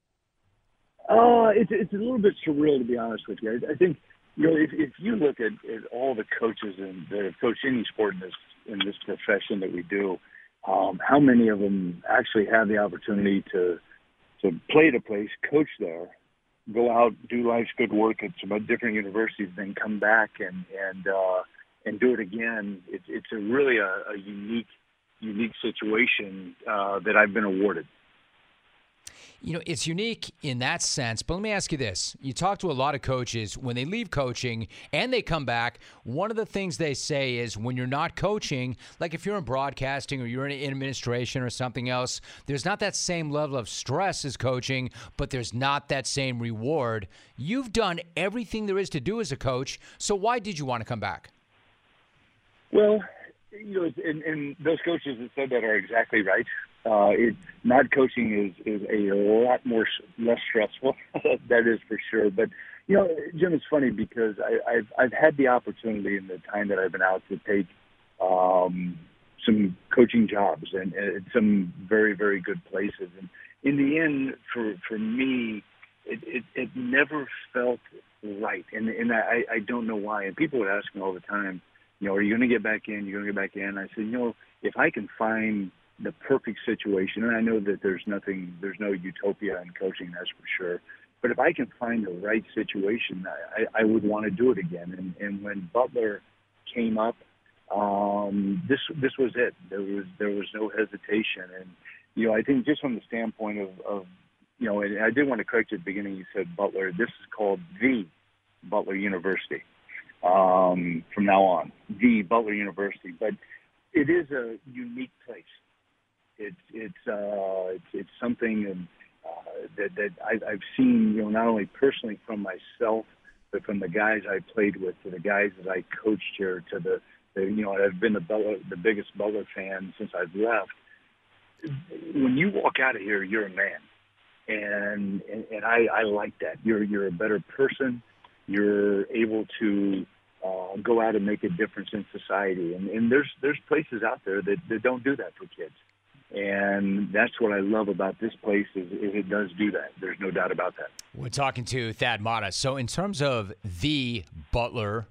Uh, it's it's a little bit surreal to be honest with you. I, think you know if if you look at, at all the coaches and that have coached any sport in this in this profession that we do um, how many of them actually have the opportunity to to play at a place, coach there, go out, do life's good work at some different universities, then come back and and uh, and do it again. It's it's a really a, a unique unique situation uh, that I've been awarded. You know, it's unique in that sense, but let me ask you this. You talk to a lot of coaches when they leave coaching and they come back, one of the things they say is when you're not coaching, like if you're in broadcasting or you're in administration or something else, there's not that same level of stress as coaching, but there's not that same reward. You've done everything there is to do as a coach, so why did you want to come back? Well, you know, and, and those coaches that said that are exactly right. Uh, it, not coaching is is a lot more less stressful. that is for sure. But you know, Jim, it's funny because I, I've I've had the opportunity in the time that I've been out to take um, some coaching jobs and, and some very very good places. And in the end, for for me, it it, it never felt right, and and I I don't know why. And people would ask me all the time, you know, are you going to get back in? You're going to get back in? I said, you know, if I can find the perfect situation. And I know that there's nothing, there's no utopia in coaching, that's for sure. But if I can find the right situation, I, I would want to do it again. And, and when Butler came up, um, this this was it. There was there was no hesitation. And you know, I think just from the standpoint of, of you know, and I did want to correct you at the beginning. You said Butler. This is called the Butler University um, from now on, the Butler University. But it is a unique place. It's it's uh, it's, it's something and, uh, that that I, I've seen, you know, not only personally from myself, but from the guys I played with, to the guys that I coached here, to the, the you know, I've been the Butler, the biggest Butler fan since I've left. When you walk out of here, you're a man, and and, and I, I like that. You're you're a better person. You're able to uh, go out and make a difference in society. And, and there's there's places out there that, that don't do that for kids. And that's what I love about this place is, is it does do that. There's no doubt about that. We're talking to Thad Matta. So in terms of the Butler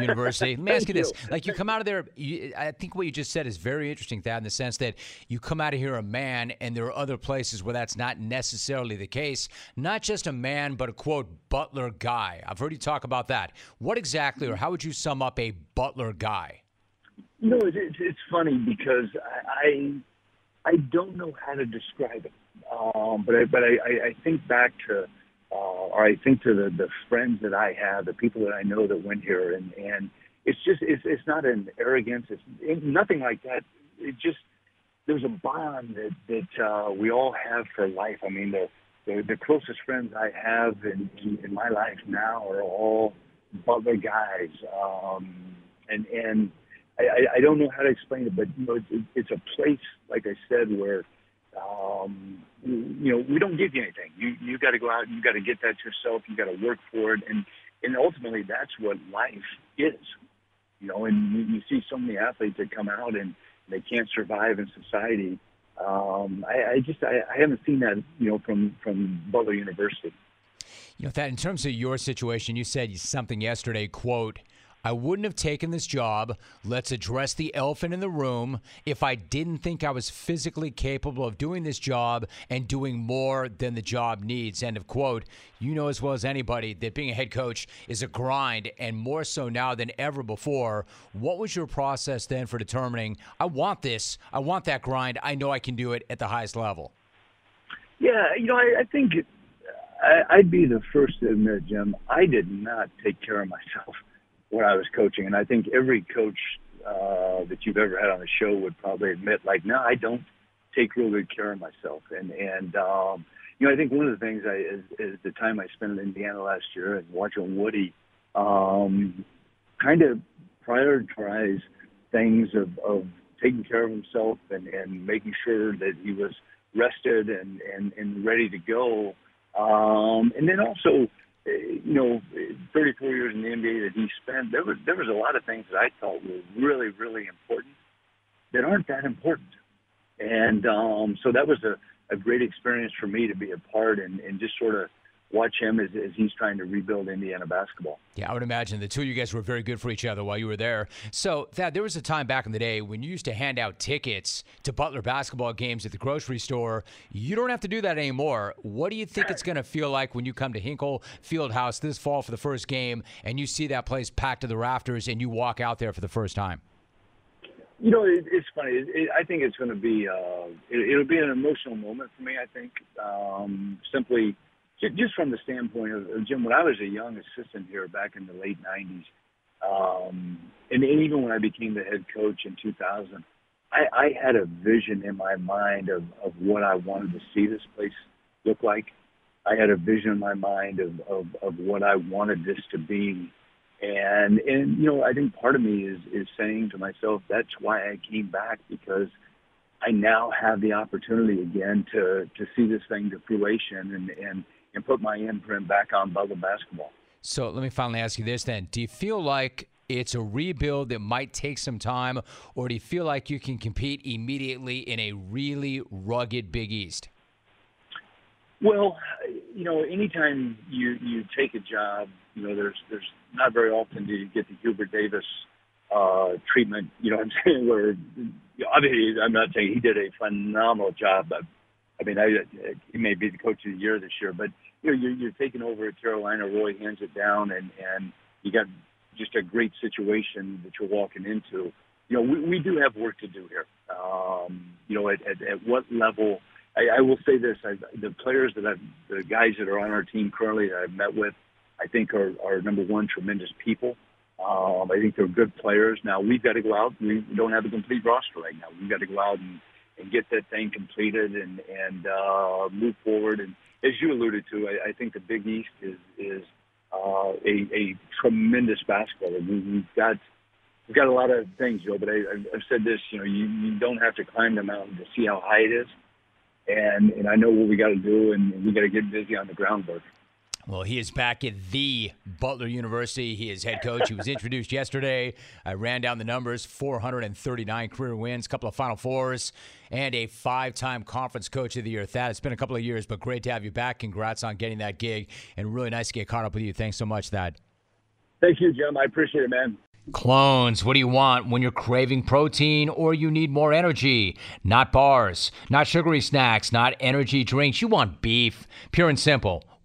University. Let me ask you this: like you come out of there, you, I think what you just said is very interesting, Thad, in the sense that you come out of here a man, and there are other places where that's not necessarily the case. Not just a man, but a quote Butler guy. I've heard you talk about that. What exactly, or how would you sum up a Butler guy? No, it's, it's funny because I I don't know how to describe it, um, but I, but I, I think back to, uh, or I think to the the friends that I have, the people that I know that went here, and and it's just it's it's not an arrogance, it's it, nothing like that. It just there's a bond that that uh, we all have for life. I mean, the the, the closest friends I have in, in in my life now are all Butler guys, um, and and I, I don't know how to explain it, but you know, it's, it's a place, like I said, where um, you know we don't give you anything. You you got to go out you got to get that yourself. You got to work for it, and and ultimately that's what life is. You know, and you, you see so many athletes that come out and they can't survive in society. Um, I, I just I, I haven't seen that you know from from Butler University. You know that in terms of your situation, you said something yesterday. Quote I wouldn't have taken this job. Let's address the elephant in the room if I didn't think I was physically capable of doing this job and doing more than the job needs. End of quote. You know as well as anybody that being a head coach is a grind and more so now than ever before. What was your process then for determining, I want this, I want that grind, I know I can do it at the highest level? Yeah, you know, I, I think uh, I, I'd be the first to admit, Jim, I did not take care of myself when I was coaching, and I think every coach uh, that you've ever had on the show would probably admit, like, no, I don't take real good care of myself. And and um, you know, I think one of the things I is, is the time I spent in Indiana last year and watching Woody um, kind of prioritize things of, of taking care of himself and, and making sure that he was rested and, and, and ready to go. Um, and then also, you know, 34 years in the NBA that he spent, there was there was a lot of things that I thought were really really important that aren't that important, and um, so that was a, a great experience for me to be a part and, and just sort of watch him as, as he's trying to rebuild Indiana basketball. Yeah, I would imagine the two of you guys were very good for each other while you were there. So, Thad, there was a time back in the day when you used to hand out tickets to Butler basketball games at the grocery store. You don't have to do that anymore. What do you think it's going to feel like when you come to Hinkle Fieldhouse this fall for the first game and you see that place packed to the rafters and you walk out there for the first time? You know, it, it's funny. It, it, I think it's going to be uh, it, it'll be an emotional moment for me. I think um, simply just from the standpoint of Jim, when I was a young assistant here back in the late '90s, um, and even when I became the head coach in 2000, I, I had a vision in my mind of, of what I wanted to see this place look like. I had a vision in my mind of, of, of what I wanted this to be. And and you know, I think part of me is is saying to myself, that's why I came back because I now have the opportunity again to to see this thing to fruition and and and put my imprint back on Butler basketball. So let me finally ask you this then. Do you feel like it's a rebuild that might take some time, or do you feel like you can compete immediately in a really rugged Big East? Well, you know, anytime you you take a job, you know, there's there's not very often do you get the Hubert Davis uh, treatment. You know what I'm saying? Where obviously, I'm not saying he did a phenomenal job, but I mean, I, he may be the coach of the year this year, but you know, you're, you're taking over at Carolina. Roy hands it down, and and you got just a great situation that you're walking into. You know, we, we do have work to do here. Um, you know, at, at, at what level? I, I will say this: I, the players that I've, the guys that are on our team currently that I've met with, I think are, are number one, tremendous people. Um, I think they're good players. Now we've got to go out. We don't have a complete roster right now. We've got to go out and, and get that thing completed and and uh, move forward. And as you alluded to, I, I think the Big East is is uh, a, a tremendous basketball. We, we've got we've got a lot of things, Joe. But I, I've said this, you know, you, you don't have to climb the mountain to see how high it is. And and I know what we got to do, and we got to get busy on the groundwork. Well, he is back at the Butler University. He is head coach. He was introduced yesterday. I ran down the numbers 439 career wins, couple of Final Fours, and a five time Conference Coach of the Year. Thad, it's been a couple of years, but great to have you back. Congrats on getting that gig, and really nice to get caught up with you. Thanks so much, Thad. Thank you, Jim. I appreciate it, man. Clones, what do you want when you're craving protein or you need more energy? Not bars, not sugary snacks, not energy drinks. You want beef, pure and simple.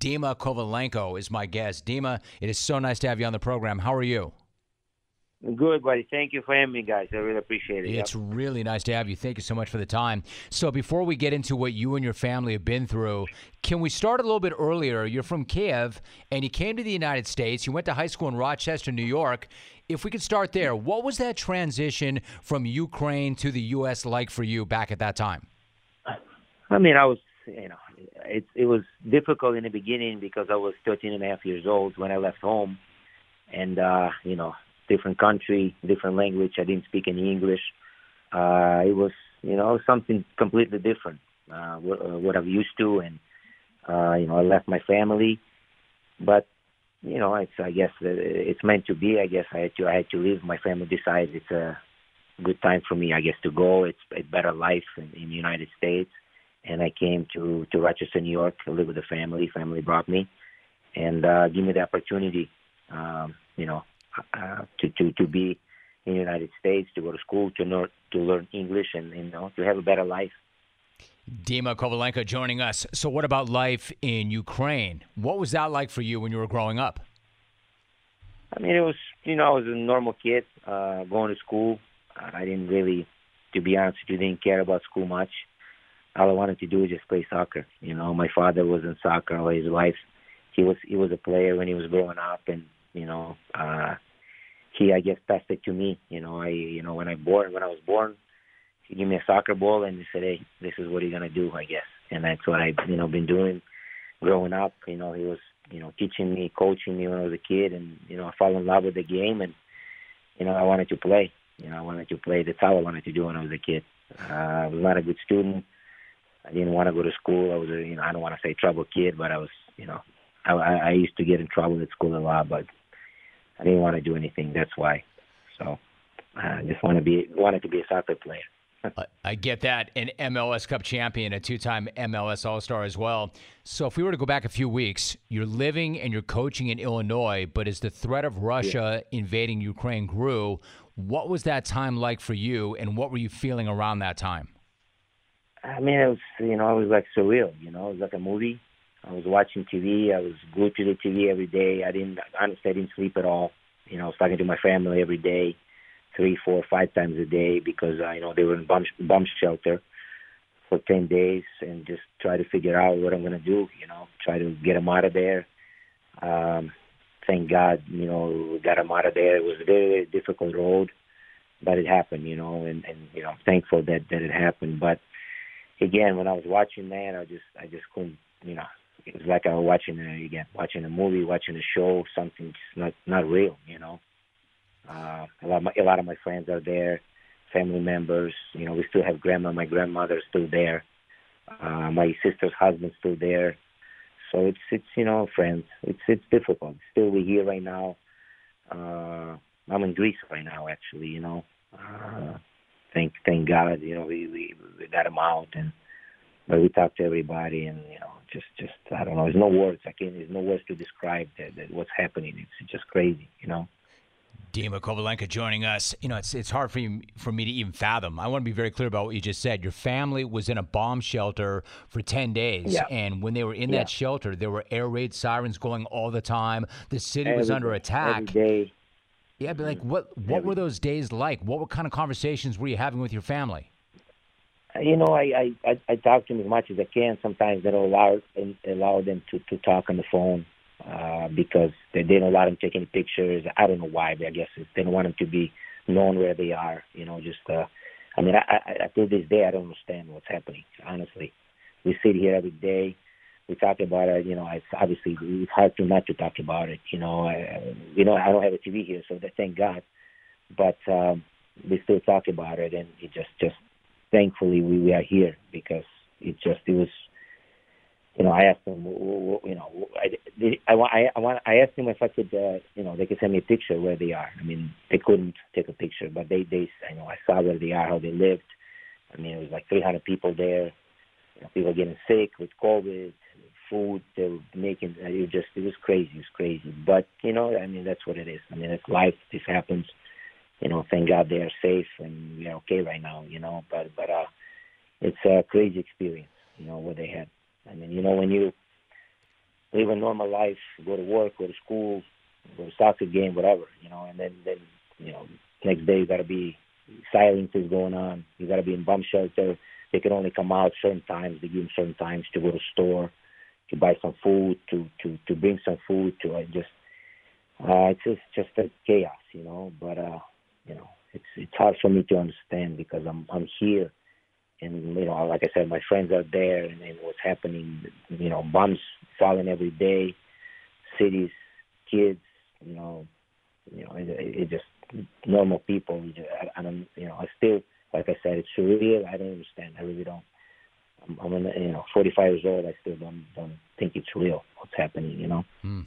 Dima Kovalenko is my guest. Dima, it is so nice to have you on the program. How are you? Good, buddy. Thank you for having me, guys. I really appreciate it. It's yep. really nice to have you. Thank you so much for the time. So, before we get into what you and your family have been through, can we start a little bit earlier? You're from Kiev and you came to the United States. You went to high school in Rochester, New York. If we could start there, what was that transition from Ukraine to the U.S. like for you back at that time? I mean, I was, you know, it it was difficult in the beginning because I was 13 and a half years old when I left home, and uh, you know, different country, different language. I didn't speak any English. Uh, it was you know something completely different. Uh, what, uh, what I'm used to, and uh, you know, I left my family, but you know, it's I guess it's meant to be. I guess I had to I had to leave. My family decided it's a good time for me. I guess to go. It's a better life in, in the United States and I came to to Rochester, New York, to live with the family. Family brought me, and uh, give me the opportunity, um, you know, uh, to to to be in the United States, to go to school, to learn to learn English, and you know, to have a better life. Dima Kovalenko joining us. So, what about life in Ukraine? What was that like for you when you were growing up? I mean, it was you know I was a normal kid uh, going to school. I didn't really, to be honest you, didn't care about school much. All I wanted to do was just play soccer. You know, my father was in soccer all his life. He was he was a player when he was growing up, and you know, uh, he I guess passed it to me. You know, I you know when I born when I was born, he gave me a soccer ball and he said, "Hey, this is what you're gonna do," I guess, and that's what I've you know been doing growing up. You know, he was you know teaching me, coaching me when I was a kid, and you know I fell in love with the game, and you know I wanted to play. You know, I wanted to play. That's all I wanted to do when I was a kid. Uh, I was not a good student. I didn't want to go to school. I was a, you know, I don't want to say trouble kid, but I was, you know, I, I used to get in trouble at school a lot, but I didn't want to do anything. That's why. So I just want to be wanted to be a soccer player. I get that. An MLS Cup champion, a two time MLS All Star as well. So, if we were to go back a few weeks, you're living and you're coaching in Illinois, but as the threat of Russia yeah. invading Ukraine grew, what was that time like for you, and what were you feeling around that time? I mean, it was, you know, it was like surreal, you know, it was like a movie. I was watching TV. I was glued to the TV every day. I didn't, honestly, I didn't sleep at all. You know, I was talking to my family every day three, four, five times a day because uh, you know they were in bomb bomb shelter for ten days, and just try to figure out what I'm gonna do. You know, try to get them out of there. Um, thank God, you know, got them out of there. It was a very, very difficult road, but it happened. You know, and and you know, I'm thankful that that it happened. But again, when I was watching that, I just I just couldn't, you know. It was like I was watching a, again, watching a movie, watching a show, something not not real, you know. Uh, a lot of my, a lot of my friends are there, family members. You know, we still have grandma. My grandmother's still there. Uh, my sister's husband's still there. So it's it's you know friends. It's it's difficult. Still, we're here right now. Uh, I'm in Greece right now, actually. You know, uh, thank thank God. You know, we we we got him out and. But we talked to everybody, and you know, just, just I don't know. There's no words. I can't. There's no words to describe that, that what's happening. It's just crazy, you know. Dima Kovalenko joining us. You know, it's it's hard for you for me to even fathom. I want to be very clear about what you just said. Your family was in a bomb shelter for ten days, yeah. and when they were in yeah. that shelter, there were air raid sirens going all the time. The city every, was under attack. Every day. Yeah, but like, what what every, were those days like? What, what kind of conversations were you having with your family? You know, I I I, I talk to them as much as I can. Sometimes they don't allow allow them to to talk on the phone uh, because they didn't allow them taking pictures. I don't know why, but I guess they don't want them to be known where they are. You know, just uh, I mean, I, I, I to this day I don't understand what's happening. Honestly, we sit here every day. We talk about it. You know, it's obviously it's hard to not to talk about it. You know, I, you know, I don't have a TV here, so thank God. But um, we still talk about it, and it just, just thankfully we, we are here because it just it was you know, I asked them, you know, I, I, I, want, I asked them if I could, uh, you know, they could send me a picture where they are. I mean, they couldn't take a picture, but they, they, I know, I saw where they are, how they lived. I mean, it was like 300 people there. You know, people getting sick with COVID, food they were making. It was just, it was crazy. It was crazy. But you know, I mean, that's what it is. I mean, it's life. This happens. You know, thank God they are safe and we are okay right now. You know, but but uh, it's a crazy experience. You know what they had. I mean, you know, when you live a normal life, go to work, go to school, go to soccer game, whatever, you know, and then then you know, next day you got to be silence is going on. You got to be in bomb shelter. They can only come out certain times. They give them certain times to go to store, to buy some food, to to to bring some food, to uh, just uh, it's just just a chaos, you know. But uh, you know, it's it's hard for me to understand because I'm I'm here and you know, like I said, my friends are there, and, and what's happening, you know, bombs falling every day, cities, kids, you know, you know, it, it just normal people. I, I don't, you know, I still, like I said, it's surreal. I don't understand. I really don't. I'm, I'm in, you know, 45 years old. I still don't don't think it's real what's happening. You know. Mm.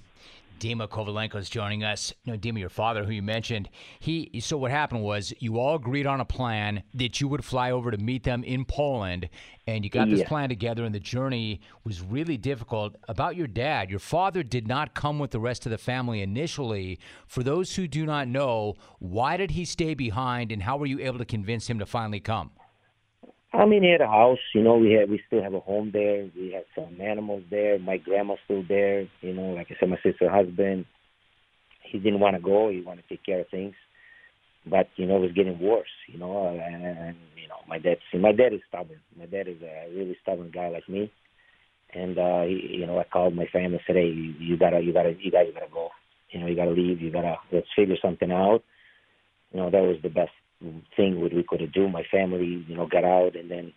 Dima Kovalenko is joining us. You know, Dima, your father, who you mentioned, he. So what happened was you all agreed on a plan that you would fly over to meet them in Poland, and you got this plan together. And the journey was really difficult. About your dad, your father did not come with the rest of the family initially. For those who do not know, why did he stay behind, and how were you able to convince him to finally come? I mean, he had a house. You know, we had we still have a home there. We had some animals there. My grandma's still there. You know, like I said, my sister's husband. He didn't want to go. He wanted to take care of things, but you know, it was getting worse. You know, and, and you know, my dad. See, my dad is stubborn. My dad is a really stubborn guy like me. And uh, he, you know, I called my family and said, "Hey, you, you gotta, you gotta, you guys gotta go. You know, you gotta leave. You gotta let's figure something out." You know, that was the best thing what we could do. My family, you know, got out, and then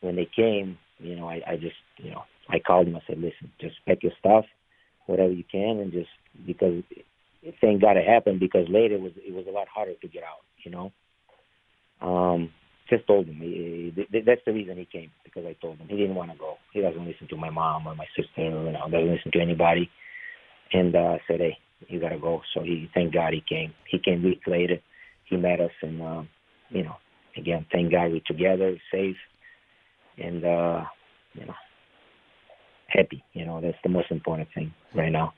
when they came, you know, I, I just, you know, I called them. I said, "Listen, just pack your stuff, whatever you can, and just because thank God it happened because later it was it was a lot harder to get out. You know, um, just told him he, he, that's the reason he came because I told him he didn't want to go. He doesn't listen to my mom or my sister. You know, doesn't listen to anybody. And uh, said, "Hey, you gotta go." So he, thank God, he came. He came week later. He met us, and um, you know, again, thank God we're together, safe, and uh, you know, happy. You know, that's the most important thing right now.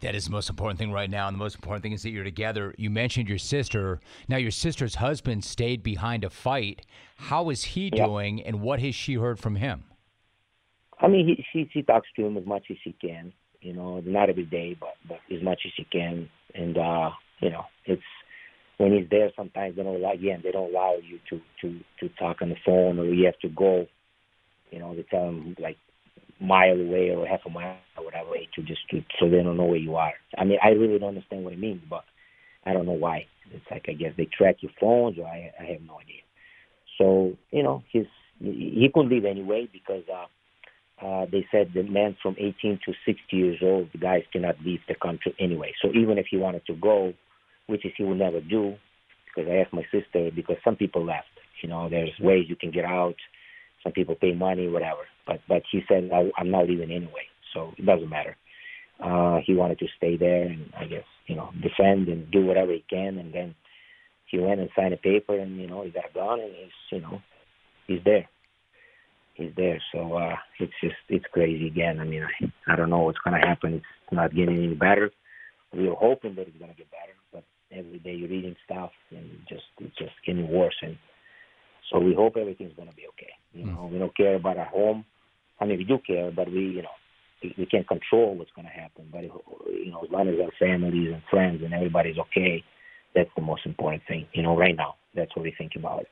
That is the most important thing right now. And the most important thing is that you're together. You mentioned your sister. Now, your sister's husband stayed behind to fight. How is he Yeah. doing, and what has she heard from him? I mean, he she she talks to him as much as she can. You know, not every day, but but as much as she can. And uh, you know, it's when he's there. Sometimes they don't allow again. They don't allow you to to to talk on the phone, or you have to go. You know, they tell him like mile away or half a mile or whatever to just to so they don't know where you are. I mean, I really don't understand what it means, but I don't know why. It's like I guess they track your phones, or I I have no idea. So you know, he's he couldn't leave anyway because uh, uh, they said the men from 18 to 60 years old, the guys cannot leave the country anyway. So even if he wanted to go, which is he will never do, because I asked my sister, because some people left. You know, there's ways you can get out. Some people pay money, whatever. But but he said I, I'm not leaving anyway, so it doesn't matter. Uh, he wanted to stay there and I guess you know defend and do whatever he can, and then he went and signed a paper, and you know he got gone, and he's you know he's there he's there. So uh, it's just it's crazy again. I mean, I I don't know what's gonna happen. It's not getting any better. We were hoping that it's gonna get better, but every day you're reading stuff and just it's just getting worse. And so we hope everything's gonna be okay. You mm. know, we don't care about our home. I mean, we do care, but we you know we, we can't control what's gonna happen. But you know, as long as our families and friends and everybody's okay, that's the most important thing. You know, right now, that's what we think about.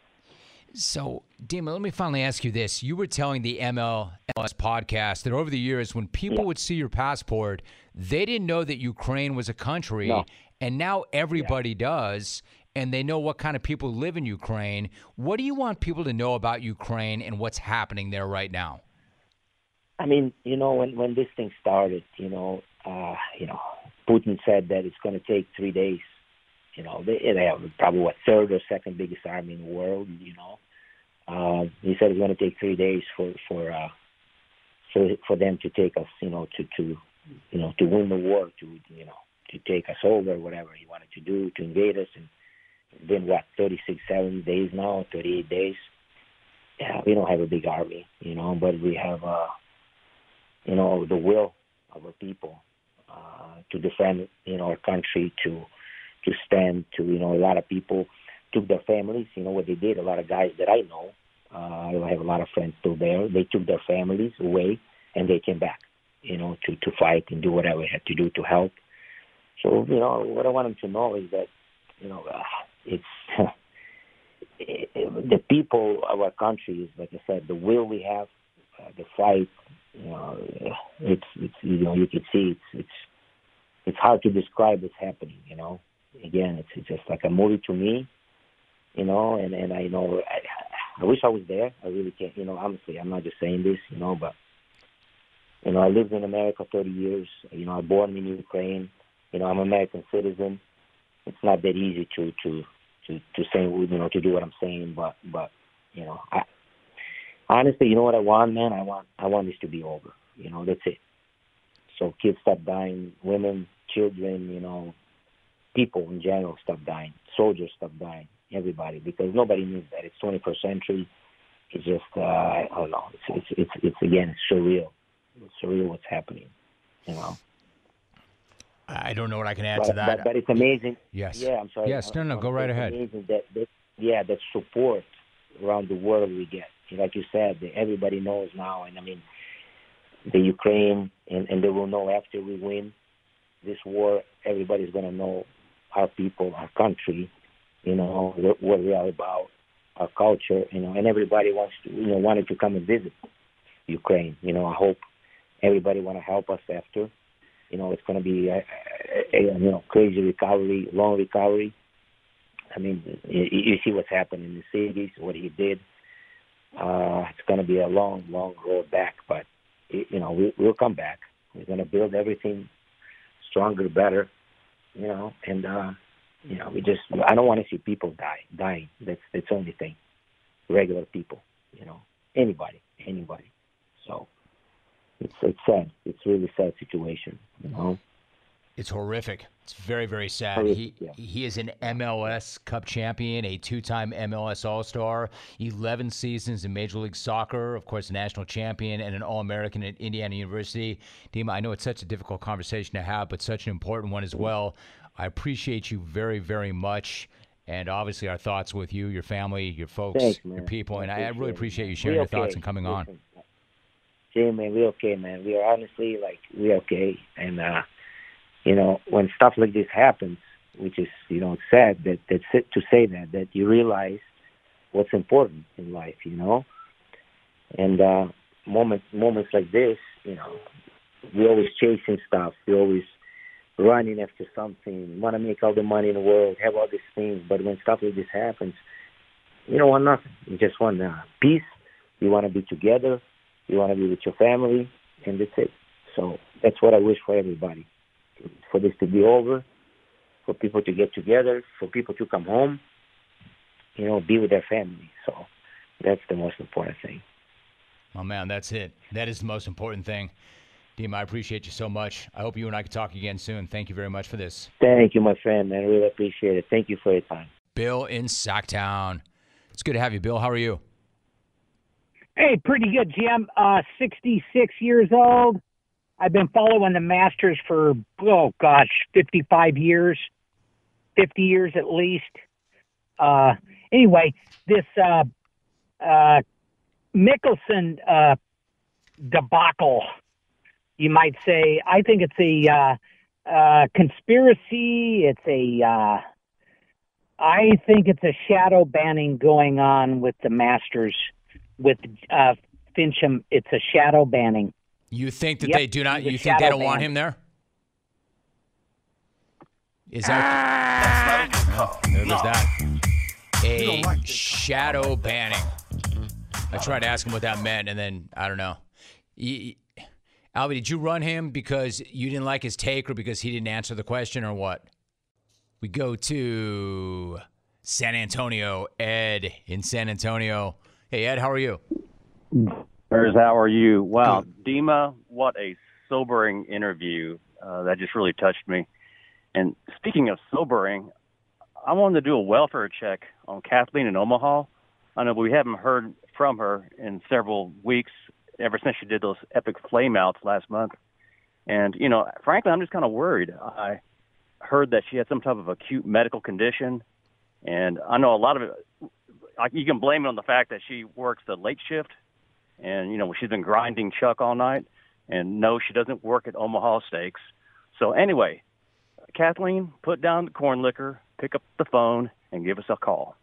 So, Dima, let me finally ask you this. You were telling the MLS podcast that over the years, when people would see your passport, they didn't know that Ukraine was a country, No. And now everybody does, and they know what kind of people live in Ukraine. What do you want people to know about Ukraine and what's happening there right now? I mean, you know, when when this thing started, you know, uh, you know, Putin said that it's going to take three days. You know, they, they have probably what third or second biggest army in the world. You know, uh, he said it's going to take three days for for uh, for for them to take us. You know, to to you know to win the war, to you know to take us over, whatever he wanted to do, to invade us. And been what 36, 7 days now, 38 days. Yeah, we don't have a big army, you know, but we have uh you know, the will of our people uh, to defend, you know, our country, to to stand, to you know, a lot of people took their families. You know what they did. A lot of guys that I know, uh, I have a lot of friends still there. They took their families away and they came back, you know, to to fight and do whatever they had to do to help. So you know, what I want them to know is that, you know, uh, it's. the people of our country is, like I said, the will we have, uh, the fight, you know, it's it's you know you can see it's it's it's hard to describe what's happening. You know, again, it's, it's just like a movie to me. You know, and and I know I, I wish I was there. I really can't. You know, honestly, I'm not just saying this. You know, but you know, I lived in America 30 years. You know, I born in Ukraine. You know, I'm an American citizen. It's not that easy to to to to say you know to do what I'm saying, but but you know, I honestly, you know what I want, man? I want I want this to be over. You know, that's it. So kids stop dying, women, children, you know, people in general stop dying, soldiers stop dying, everybody, because nobody needs that. It's 21st century. It's just, uh, I don't know. It's, it's, it's, it's again, it's surreal. It's surreal what's happening, you know. I don't know what I can add but, to that. But, but it's amazing. Yes. Yeah, I'm sorry. Yes, no, no, go It's right ahead. Amazing that, that, yeah, that support around the world we get. Like you said, everybody knows now, and I mean, the Ukraine, and, and they will know after we win this war. Everybody's going to know our people, our country, you know, what, what we are about, our culture, you know, and everybody wants to, you know, wanted to come and visit Ukraine. You know, I hope everybody want to help us after. You know, it's going to be a, a, a you know crazy recovery, long recovery. I mean, you, you see what's happening in the cities, what he did. Uh, it's going to be a long, long road back, but you know, we, we'll come back. We're going to build everything stronger, better, you know, and uh, you know, we just I don't want to see people die, dying. That's that's the only thing. Regular people, you know, anybody, anybody. It's it's sad. It's really sad situation, you know. It's horrific. It's very, very sad. Horrific, he yeah. he is an MLS Cup champion, a two-time MLS All-Star, 11 seasons in Major League Soccer, of course, a national champion, and an All-American at Indiana University. Dema, I know it's such a difficult conversation to have, but such an important one as well. I appreciate you very, very much. And obviously, our thoughts with you, your family, your folks, Thanks, your people, and I, I really appreciate you sharing your thoughts okay. and coming on. Listen, man, we're okay, man. We are honestly like we're okay, and uh, you know when stuff like this happens, which is you know sad that that's it to say that that you realize what's important in life, you know, and uh, moments moments like this, you know, we always chasing stuff, we always running after something, want to make all the money in the world, have all these things, but when stuff like this happens, you don't want nothing. You just want uh, peace. You want to be together. You want to be with your family, and that's it. So that's what I wish for everybody. For this to be over, for people to get together, for people to come home, you know, be with their family. So that's the most important thing. Oh man, that's it. That is the most important thing. Dema, I appreciate you so much. I hope you and I can talk again soon. Thank you very much for this. Thank you, my friend, man. I really appreciate it. Thank you for your time. Bill in Sacktown. It's good to have you, Bill. How are you? Hey, pretty good, Jim. Uh, 66 years old. I've been following the Masters for, oh gosh, 55 years, 50 years at least. Uh, anyway, this uh, uh, Mickelson uh, debacle, you might say, I think it's a uh, uh, conspiracy. It's a, uh, I think it's a shadow banning going on with the Masters with uh, Fincham. It's a shadow banning. You think that Yep, they do not? You think they don't want him there? Is that? Oh, there goes that. A shadow banning. I tried to ask him what that meant, and then I don't know. Y- y- Albie, did you run him because you didn't like his take, or because he didn't answer the question, or what? We go to San Antonio. Ed in San Antonio. Hey, Ed, how are you? Spurs, how are you? Wow, Dema, what a sobering interview. Uh, that just really touched me. And speaking of sobering, I wanted to do a welfare check on Kathleen in Omaha. I know we haven't heard from her in several weeks, ever since she did those epic flameouts last month. And, you know, frankly, I'm just kind of worried. I heard that she had some type of acute medical condition. And I know a lot of it, like, you can blame it on the fact that she works the late shift and you know she's been grinding Chuck all night. And no, she doesn't work at Omaha Steaks. So anyway, Kathleen, put down the corn liquor, pick up the phone, and give us a call.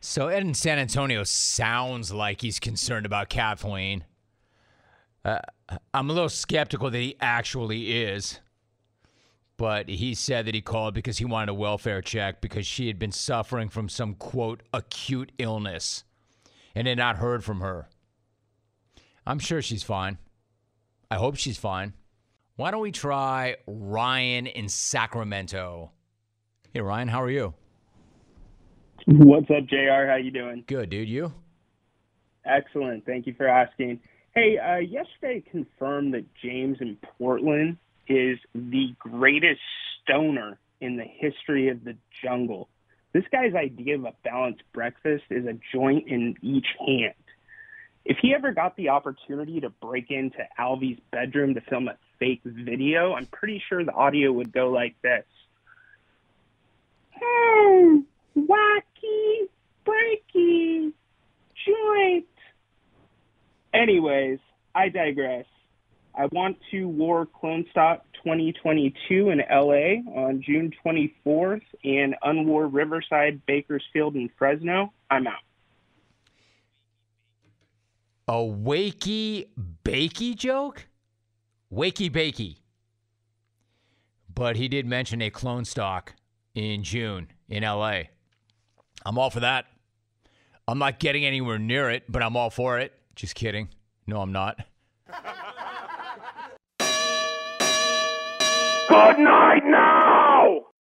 So Ed in San Antonio sounds like he's concerned about Kathleen. Uh, I'm a little skeptical that he actually is. But he said that he called because he wanted a welfare check because she had been suffering from some quote acute illness and had not heard from her. I'm sure she's fine. I hope she's fine. Why don't we try Ryan in Sacramento? Hey Ryan, how are you? What's up, JR? How you doing? Good, dude. You? Excellent. Thank you for asking. Hey, uh, yesterday confirmed that James in Portland is the greatest stoner in the history of the jungle. This guy's idea of a balanced breakfast is a joint in each hand. If he ever got the opportunity to break into Alvy's bedroom to film a fake video, I'm pretty sure the audio would go like this. Hmm, wacky, breaky, joint. Anyways, I digress. I want to war Clone Stock 2022 in LA on June 24th and Unwar Riverside, Bakersfield, and Fresno. I'm out. A wakey bakey joke? Wakey bakey. But he did mention a clone stock in June in LA. I'm all for that. I'm not getting anywhere near it, but I'm all for it. Just kidding. No, I'm not. Good night now.